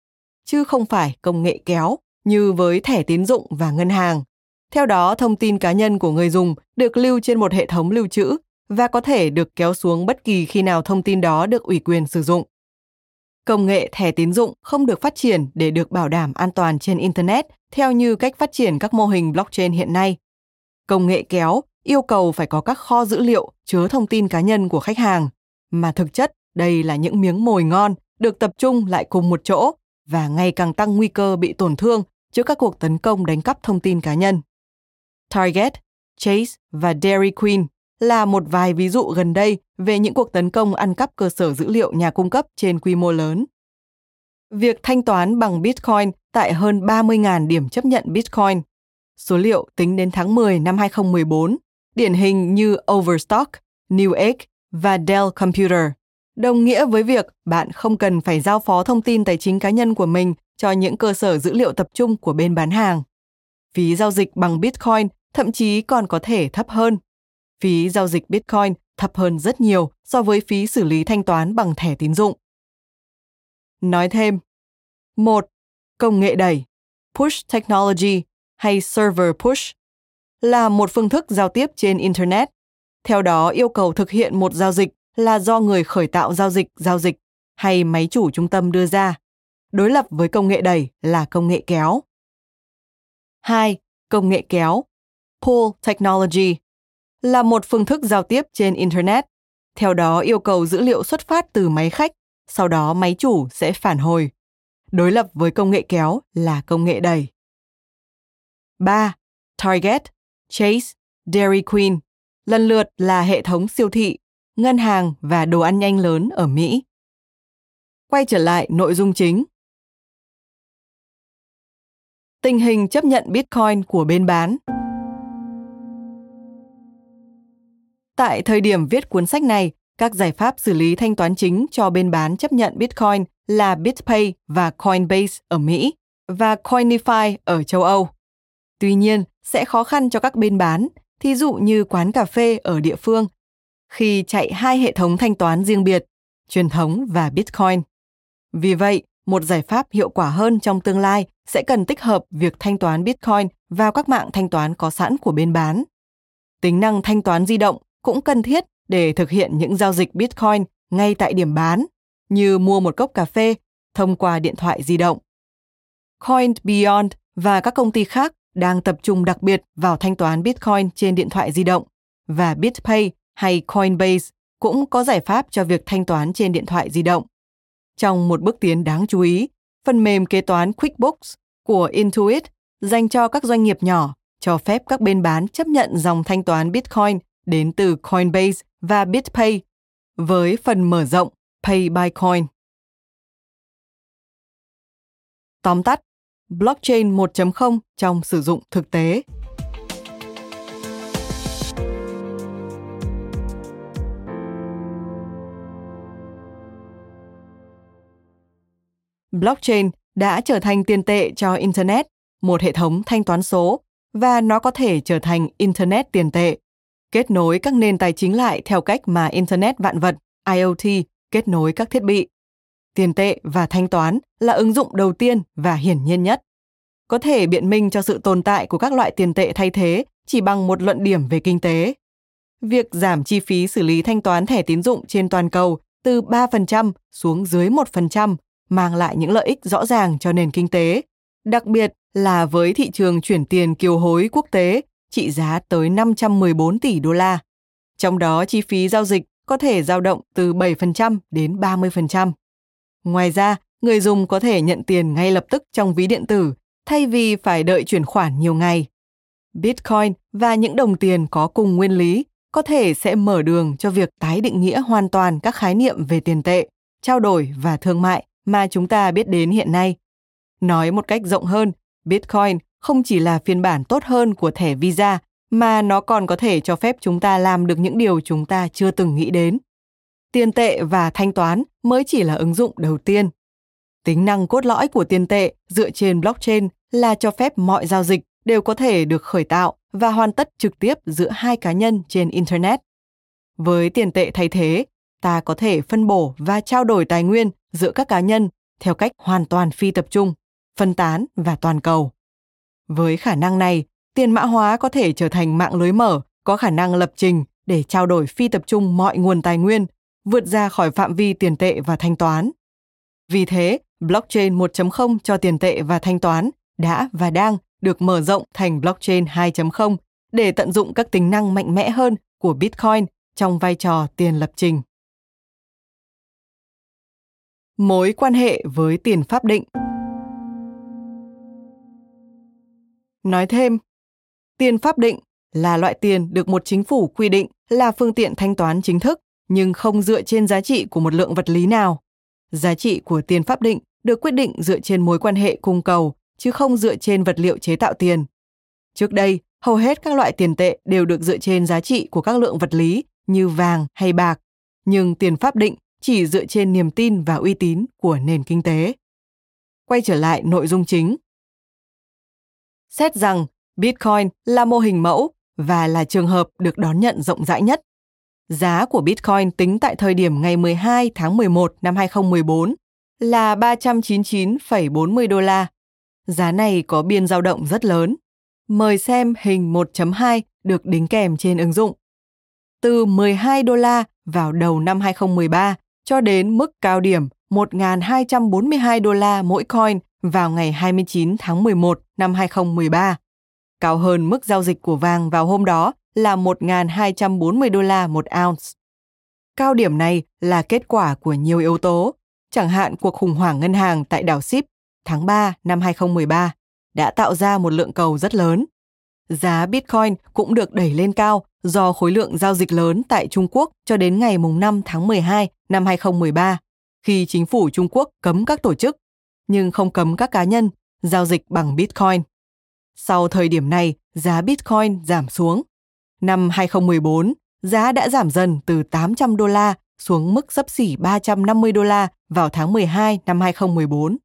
chứ không phải công nghệ kéo như với thẻ tín dụng và ngân hàng. Theo đó, thông tin cá nhân của người dùng được lưu trên một hệ thống lưu trữ và có thể được kéo xuống bất kỳ khi nào thông tin đó được ủy quyền sử dụng. Công nghệ thẻ tín dụng không được phát triển để được bảo đảm an toàn trên internet theo như cách phát triển các mô hình blockchain hiện nay. Công nghệ kéo yêu cầu phải có các kho dữ liệu chứa thông tin cá nhân của khách hàng, mà thực chất đây là những miếng mồi ngon được tập trung lại cùng một chỗ và ngày càng tăng nguy cơ bị tổn thương trước các cuộc tấn công đánh cắp thông tin cá nhân. Target, Chase và Dairy Queen là một vài ví dụ gần đây về những cuộc tấn công ăn cắp cơ sở dữ liệu nhà cung cấp trên quy mô lớn. Việc thanh toán bằng Bitcoin tại hơn 30.000 điểm chấp nhận Bitcoin. Số liệu tính đến tháng 10 năm 2014, điển hình như Overstock, Newegg và Dell Computer, đồng nghĩa với việc bạn không cần phải giao phó thông tin tài chính cá nhân của mình cho những cơ sở dữ liệu tập trung của bên bán hàng. Phí giao dịch bằng Bitcoin thậm chí còn có thể thấp hơn. Phí giao dịch Bitcoin thấp hơn rất nhiều so với phí xử lý thanh toán bằng thẻ tín dụng. Nói thêm, một Công nghệ đẩy, push technology hay server push là một phương thức giao tiếp trên internet. Theo đó, yêu cầu thực hiện một giao dịch là do người khởi tạo giao dịch giao dịch hay máy chủ trung tâm đưa ra. Đối lập với công nghệ đẩy là công nghệ kéo. 2. Công nghệ kéo, Pull Technology, là một phương thức giao tiếp trên Internet. Theo đó, yêu cầu dữ liệu xuất phát từ máy khách, sau đó máy chủ sẽ phản hồi. Đối lập với công nghệ kéo là công nghệ đẩy. 3. Target, Chase, Dairy Queen lần lượt là hệ thống siêu thị, ngân hàng và đồ ăn nhanh lớn ở Mỹ. Quay trở lại nội dung chính. Tình hình chấp nhận Bitcoin của bên bán. Tại thời điểm viết cuốn sách này, các giải pháp xử lý thanh toán chính cho bên bán chấp nhận Bitcoin là BitPay và Coinbase ở Mỹ và Coinify ở châu Âu. Tuy nhiên, sẽ khó khăn cho các bên bán, thí dụ như quán cà phê ở địa phương, khi chạy hai hệ thống thanh toán riêng biệt, truyền thống và Bitcoin. Vì vậy, một giải pháp hiệu quả hơn trong tương lai sẽ cần tích hợp việc thanh toán Bitcoin vào các mạng thanh toán có sẵn của bên bán. Tính năng thanh toán di động cũng cần thiết để thực hiện những giao dịch Bitcoin ngay tại điểm bán, như mua một cốc cà phê thông qua điện thoại di động. Coin Beyond và các công ty khác đang tập trung đặc biệt vào thanh toán Bitcoin trên điện thoại di động và BitPay hay Coinbase cũng có giải pháp cho việc thanh toán trên điện thoại di động. Trong một bước tiến đáng chú ý, phần mềm kế toán QuickBooks của Intuit dành cho các doanh nghiệp nhỏ cho phép các bên bán chấp nhận dòng thanh toán Bitcoin đến từ Coinbase và BitPay với phần mở rộng Pay by Coin. Tóm tắt, blockchain 1.0 trong sử dụng thực tế. Blockchain đã trở thành tiền tệ cho Internet, một hệ thống thanh toán số, và nó có thể trở thành Internet tiền tệ, kết nối các nền tài chính lại theo cách mà Internet vạn vật, IoT, kết nối các thiết bị. Tiền tệ và thanh toán là ứng dụng đầu tiên và hiển nhiên nhất. Có thể biện minh cho sự tồn tại của các loại tiền tệ thay thế chỉ bằng một luận điểm về kinh tế. Việc giảm chi phí xử lý thanh toán thẻ tín dụng trên toàn cầu từ 3% xuống dưới 1% mang lại những lợi ích rõ ràng cho nền kinh tế, đặc biệt là với thị trường chuyển tiền kiều hối quốc tế trị giá tới 514 tỷ đô la. Trong đó chi phí giao dịch có thể dao động từ 7% đến 30%. Ngoài ra, người dùng có thể nhận tiền ngay lập tức trong ví điện tử thay vì phải đợi chuyển khoản nhiều ngày. Bitcoin và những đồng tiền có cùng nguyên lý có thể sẽ mở đường cho việc tái định nghĩa hoàn toàn các khái niệm về tiền tệ, trao đổi và thương mại mà chúng ta biết đến hiện nay. Nói một cách rộng hơn, Bitcoin không chỉ là phiên bản tốt hơn của thẻ Visa mà nó còn có thể cho phép chúng ta làm được những điều chúng ta chưa từng nghĩ đến. Tiền tệ và thanh toán mới chỉ là ứng dụng đầu tiên. Tính năng cốt lõi của tiền tệ dựa trên blockchain là cho phép mọi giao dịch đều có thể được khởi tạo và hoàn tất trực tiếp giữa hai cá nhân trên internet. Với tiền tệ thay thế, ta có thể phân bổ và trao đổi tài nguyên giữa các cá nhân theo cách hoàn toàn phi tập trung, phân tán và toàn cầu. Với khả năng này, tiền mã hóa có thể trở thành mạng lưới mở có khả năng lập trình để trao đổi phi tập trung mọi nguồn tài nguyên, vượt ra khỏi phạm vi tiền tệ và thanh toán. Vì thế, blockchain 1.0 cho tiền tệ và thanh toán đã và đang được mở rộng thành blockchain 2.0 để tận dụng các tính năng mạnh mẽ hơn của Bitcoin trong vai trò tiền lập trình. Mối quan hệ với tiền pháp định Nói thêm, tiền pháp định là loại tiền được một chính phủ quy định là phương tiện thanh toán chính thức nhưng không dựa trên giá trị của một lượng vật lý nào. Giá trị của tiền pháp định được quyết định dựa trên mối quan hệ cung cầu chứ không dựa trên vật liệu chế tạo tiền. Trước đây, hầu hết các loại tiền tệ đều được dựa trên giá trị của các lượng vật lý như vàng hay bạc, nhưng tiền pháp định chỉ dựa trên niềm tin và uy tín của nền kinh tế. Quay trở lại nội dung chính. Xét rằng Bitcoin là mô hình mẫu và là trường hợp được đón nhận rộng rãi nhất. Giá của Bitcoin tính tại thời điểm ngày 12 tháng 11 năm 2014 là 399,40 đô la. Giá này có biên dao động rất lớn. Mời xem hình 1.2 được đính kèm trên ứng dụng. Từ 12 đô la vào đầu năm 2013 cho đến mức cao điểm 1.242 đô la mỗi coin vào ngày 29 tháng 11 năm 2013, cao hơn mức giao dịch của vàng vào hôm đó là 1.240 đô la một ounce. Cao điểm này là kết quả của nhiều yếu tố, chẳng hạn cuộc khủng hoảng ngân hàng tại đảo Ship tháng 3 năm 2013 đã tạo ra một lượng cầu rất lớn. Giá Bitcoin cũng được đẩy lên cao do khối lượng giao dịch lớn tại Trung Quốc cho đến ngày 5 tháng 12 năm 2013, khi chính phủ Trung Quốc cấm các tổ chức, nhưng không cấm các cá nhân giao dịch bằng Bitcoin. Sau thời điểm này, giá Bitcoin giảm xuống. Năm 2014, giá đã giảm dần từ 800 đô la xuống mức sấp xỉ 350 đô la vào tháng 12 năm 2014.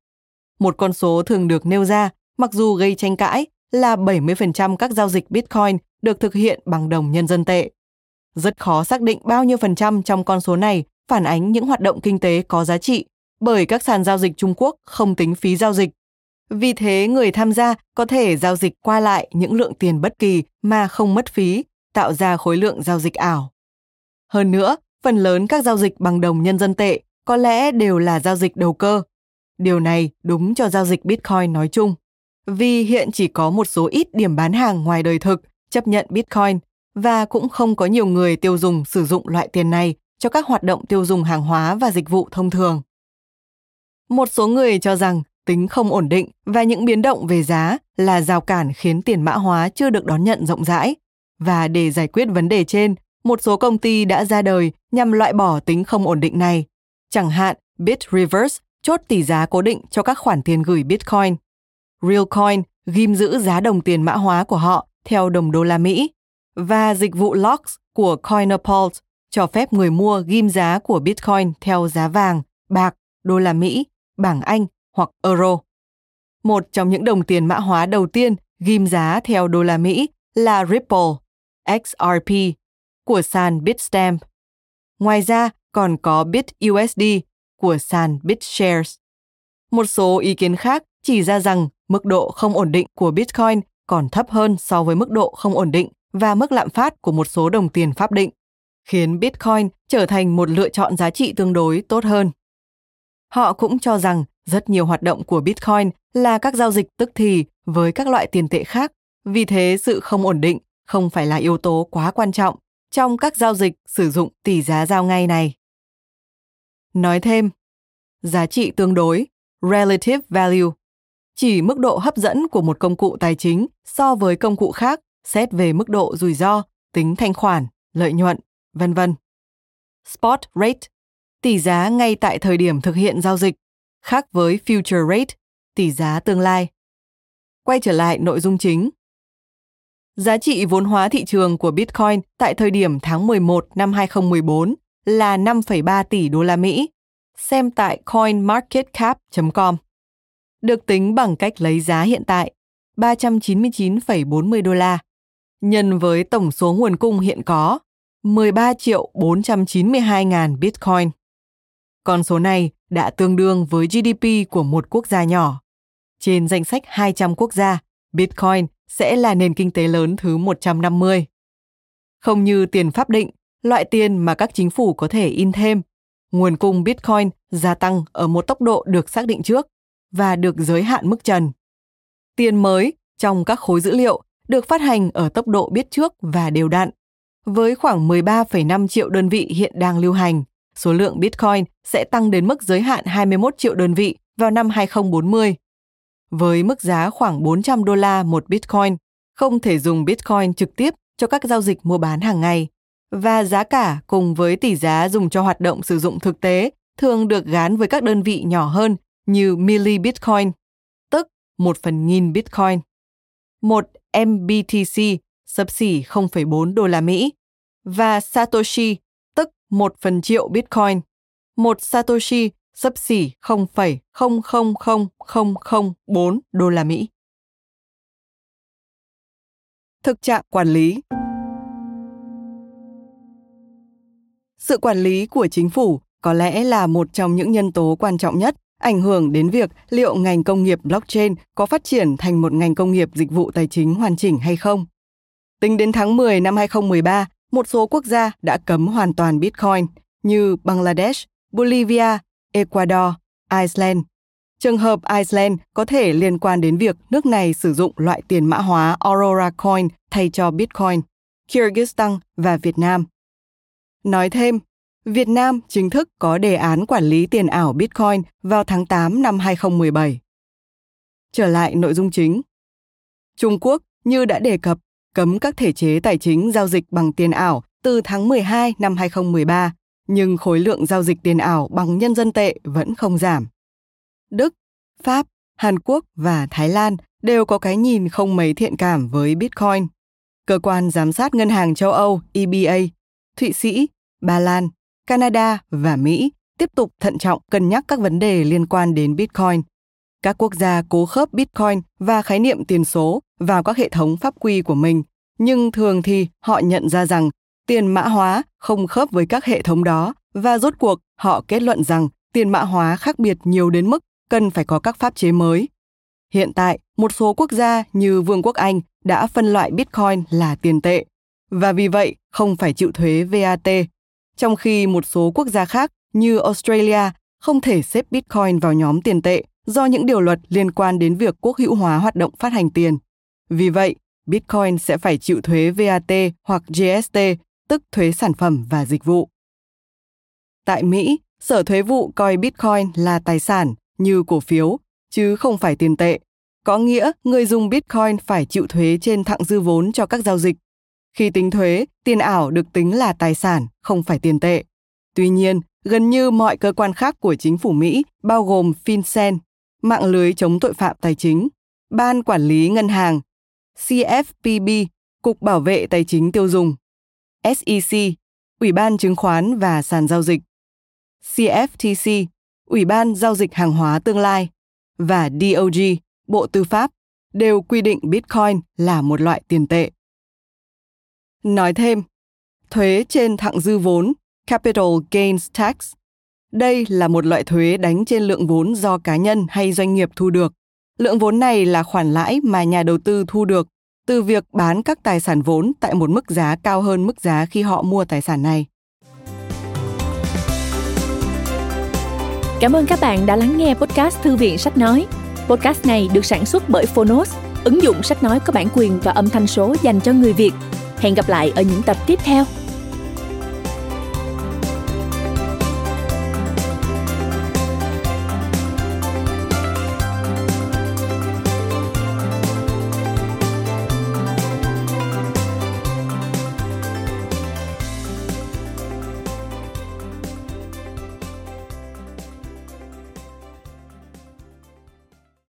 Một con số thường được nêu ra, mặc dù gây tranh cãi, là 70% các giao dịch Bitcoin được thực hiện bằng đồng nhân dân tệ. Rất khó xác định bao nhiêu phần trăm trong con số này phản ánh những hoạt động kinh tế có giá trị, bởi các sàn giao dịch Trung Quốc không tính phí giao dịch. Vì thế, người tham gia có thể giao dịch qua lại những lượng tiền bất kỳ mà không mất phí, tạo ra khối lượng giao dịch ảo. Hơn nữa, phần lớn các giao dịch bằng đồng nhân dân tệ có lẽ đều là giao dịch đầu cơ. Điều này đúng cho giao dịch Bitcoin nói chung. Vì hiện chỉ có một số ít điểm bán hàng ngoài đời thực chấp nhận Bitcoin và cũng không có nhiều người tiêu dùng sử dụng loại tiền này cho các hoạt động tiêu dùng hàng hóa và dịch vụ thông thường. Một số người cho rằng tính không ổn định và những biến động về giá là rào cản khiến tiền mã hóa chưa được đón nhận rộng rãi. Và để giải quyết vấn đề trên, một số công ty đã ra đời nhằm loại bỏ tính không ổn định này. Chẳng hạn, BitReverse chốt tỷ giá cố định cho các khoản tiền gửi Bitcoin. Realcoin ghim giữ giá đồng tiền mã hóa của họ theo đồng đô la Mỹ và dịch vụ Locks của Coinopulse cho phép người mua ghim giá của Bitcoin theo giá vàng, bạc, đô la Mỹ, bảng Anh hoặc euro. Một trong những đồng tiền mã hóa đầu tiên ghim giá theo đô la Mỹ là Ripple, XRP, của sàn Bitstamp. Ngoài ra còn có BitUSD của sàn BitShares. Một số ý kiến khác chỉ ra rằng mức độ không ổn định của Bitcoin còn thấp hơn so với mức độ không ổn định và mức lạm phát của một số đồng tiền pháp định, khiến Bitcoin trở thành một lựa chọn giá trị tương đối tốt hơn. Họ cũng cho rằng rất nhiều hoạt động của Bitcoin là các giao dịch tức thì với các loại tiền tệ khác, vì thế sự không ổn định không phải là yếu tố quá quan trọng trong các giao dịch sử dụng tỷ giá giao ngay này. Nói thêm, giá trị tương đối, relative value, chỉ mức độ hấp dẫn của một công cụ tài chính so với công cụ khác xét về mức độ rủi ro, tính thanh khoản, lợi nhuận, vân vân. Spot rate, tỷ giá ngay tại thời điểm thực hiện giao dịch, khác với future rate, tỷ giá tương lai. Quay trở lại nội dung chính. Giá trị vốn hóa thị trường của Bitcoin tại thời điểm tháng 11 năm 2014 là 5,3 tỷ đô la Mỹ. Xem tại coinmarketcap.com. Được tính bằng cách lấy giá hiện tại 399,40 đô la nhân với tổng số nguồn cung hiện có 13 triệu 492 ngàn Bitcoin. Con số này đã tương đương với GDP của một quốc gia nhỏ. Trên danh sách 200 quốc gia, Bitcoin sẽ là nền kinh tế lớn thứ 150. Không như tiền pháp định, loại tiền mà các chính phủ có thể in thêm, nguồn cung Bitcoin gia tăng ở một tốc độ được xác định trước và được giới hạn mức trần. Tiền mới trong các khối dữ liệu được phát hành ở tốc độ biết trước và đều đặn. Với khoảng 13,5 triệu đơn vị hiện đang lưu hành, số lượng Bitcoin sẽ tăng đến mức giới hạn 21 triệu đơn vị vào năm 2040. Với mức giá khoảng 400 đô la một Bitcoin, không thể dùng Bitcoin trực tiếp cho các giao dịch mua bán hàng ngày và giá cả cùng với tỷ giá dùng cho hoạt động sử dụng thực tế thường được gán với các đơn vị nhỏ hơn như milli Bitcoin, tức một phần nghìn Bitcoin. Một MBTC sấp xỉ 0,4 đô la Mỹ và Satoshi, tức một phần triệu Bitcoin. Một Satoshi sấp xỉ 0,000004 đô la Mỹ. Thực trạng quản lý Sự quản lý của chính phủ có lẽ là một trong những nhân tố quan trọng nhất ảnh hưởng đến việc liệu ngành công nghiệp blockchain có phát triển thành một ngành công nghiệp dịch vụ tài chính hoàn chỉnh hay không. Tính đến tháng 10 năm 2013, một số quốc gia đã cấm hoàn toàn Bitcoin như Bangladesh, Bolivia, Ecuador, Iceland. Trường hợp Iceland có thể liên quan đến việc nước này sử dụng loại tiền mã hóa Aurora Coin thay cho Bitcoin, Kyrgyzstan và Việt Nam. Nói thêm, Việt Nam chính thức có đề án quản lý tiền ảo Bitcoin vào tháng 8 năm 2017. Trở lại nội dung chính. Trung Quốc như đã đề cập cấm các thể chế tài chính giao dịch bằng tiền ảo từ tháng 12 năm 2013, nhưng khối lượng giao dịch tiền ảo bằng nhân dân tệ vẫn không giảm. Đức, Pháp, Hàn Quốc và Thái Lan đều có cái nhìn không mấy thiện cảm với Bitcoin. Cơ quan giám sát ngân hàng châu Âu EBA, Thụy Sĩ, Ba Lan, Canada và Mỹ tiếp tục thận trọng cân nhắc các vấn đề liên quan đến Bitcoin. Các quốc gia cố khớp Bitcoin và khái niệm tiền số vào các hệ thống pháp quy của mình, nhưng thường thì họ nhận ra rằng tiền mã hóa không khớp với các hệ thống đó và rốt cuộc họ kết luận rằng tiền mã hóa khác biệt nhiều đến mức cần phải có các pháp chế mới. Hiện tại, một số quốc gia như Vương quốc Anh đã phân loại Bitcoin là tiền tệ và vì vậy không phải chịu thuế VAT, trong khi một số quốc gia khác như Australia không thể xếp Bitcoin vào nhóm tiền tệ do những điều luật liên quan đến việc quốc hữu hóa hoạt động phát hành tiền. Vì vậy, Bitcoin sẽ phải chịu thuế VAT hoặc GST, tức thuế sản phẩm và dịch vụ. Tại Mỹ, Sở Thuế vụ coi Bitcoin là tài sản như cổ phiếu, chứ không phải tiền tệ. Có nghĩa người dùng Bitcoin phải chịu thuế trên thặng dư vốn cho các giao dịch. Khi tính thuế, tiền ảo được tính là tài sản, không phải tiền tệ. Tuy nhiên, gần như mọi cơ quan khác của chính phủ Mỹ, bao gồm FinCEN, mạng lưới chống tội phạm tài chính, Ban Quản lý Ngân hàng, CFPB, Cục Bảo vệ Tài chính Tiêu dùng, SEC, Ủy ban Chứng khoán và Sàn Giao dịch, CFTC, Ủy ban Giao dịch Hàng hóa Tương lai và DOG, Bộ Tư pháp, đều quy định Bitcoin là một loại tiền tệ. Nói thêm, thuế trên thặng dư vốn, Capital Gains Tax. Đây là một loại thuế đánh trên lượng vốn do cá nhân hay doanh nghiệp thu được. Lượng vốn này là khoản lãi mà nhà đầu tư thu được từ việc bán các tài sản vốn tại một mức giá cao hơn mức giá khi họ mua tài sản này. Cảm ơn các bạn đã lắng nghe podcast Thư viện Sách Nói. Podcast này được sản xuất bởi Phonos, ứng dụng sách nói có bản quyền và âm thanh số dành cho người Việt. Hẹn gặp lại ở những tập tiếp theo.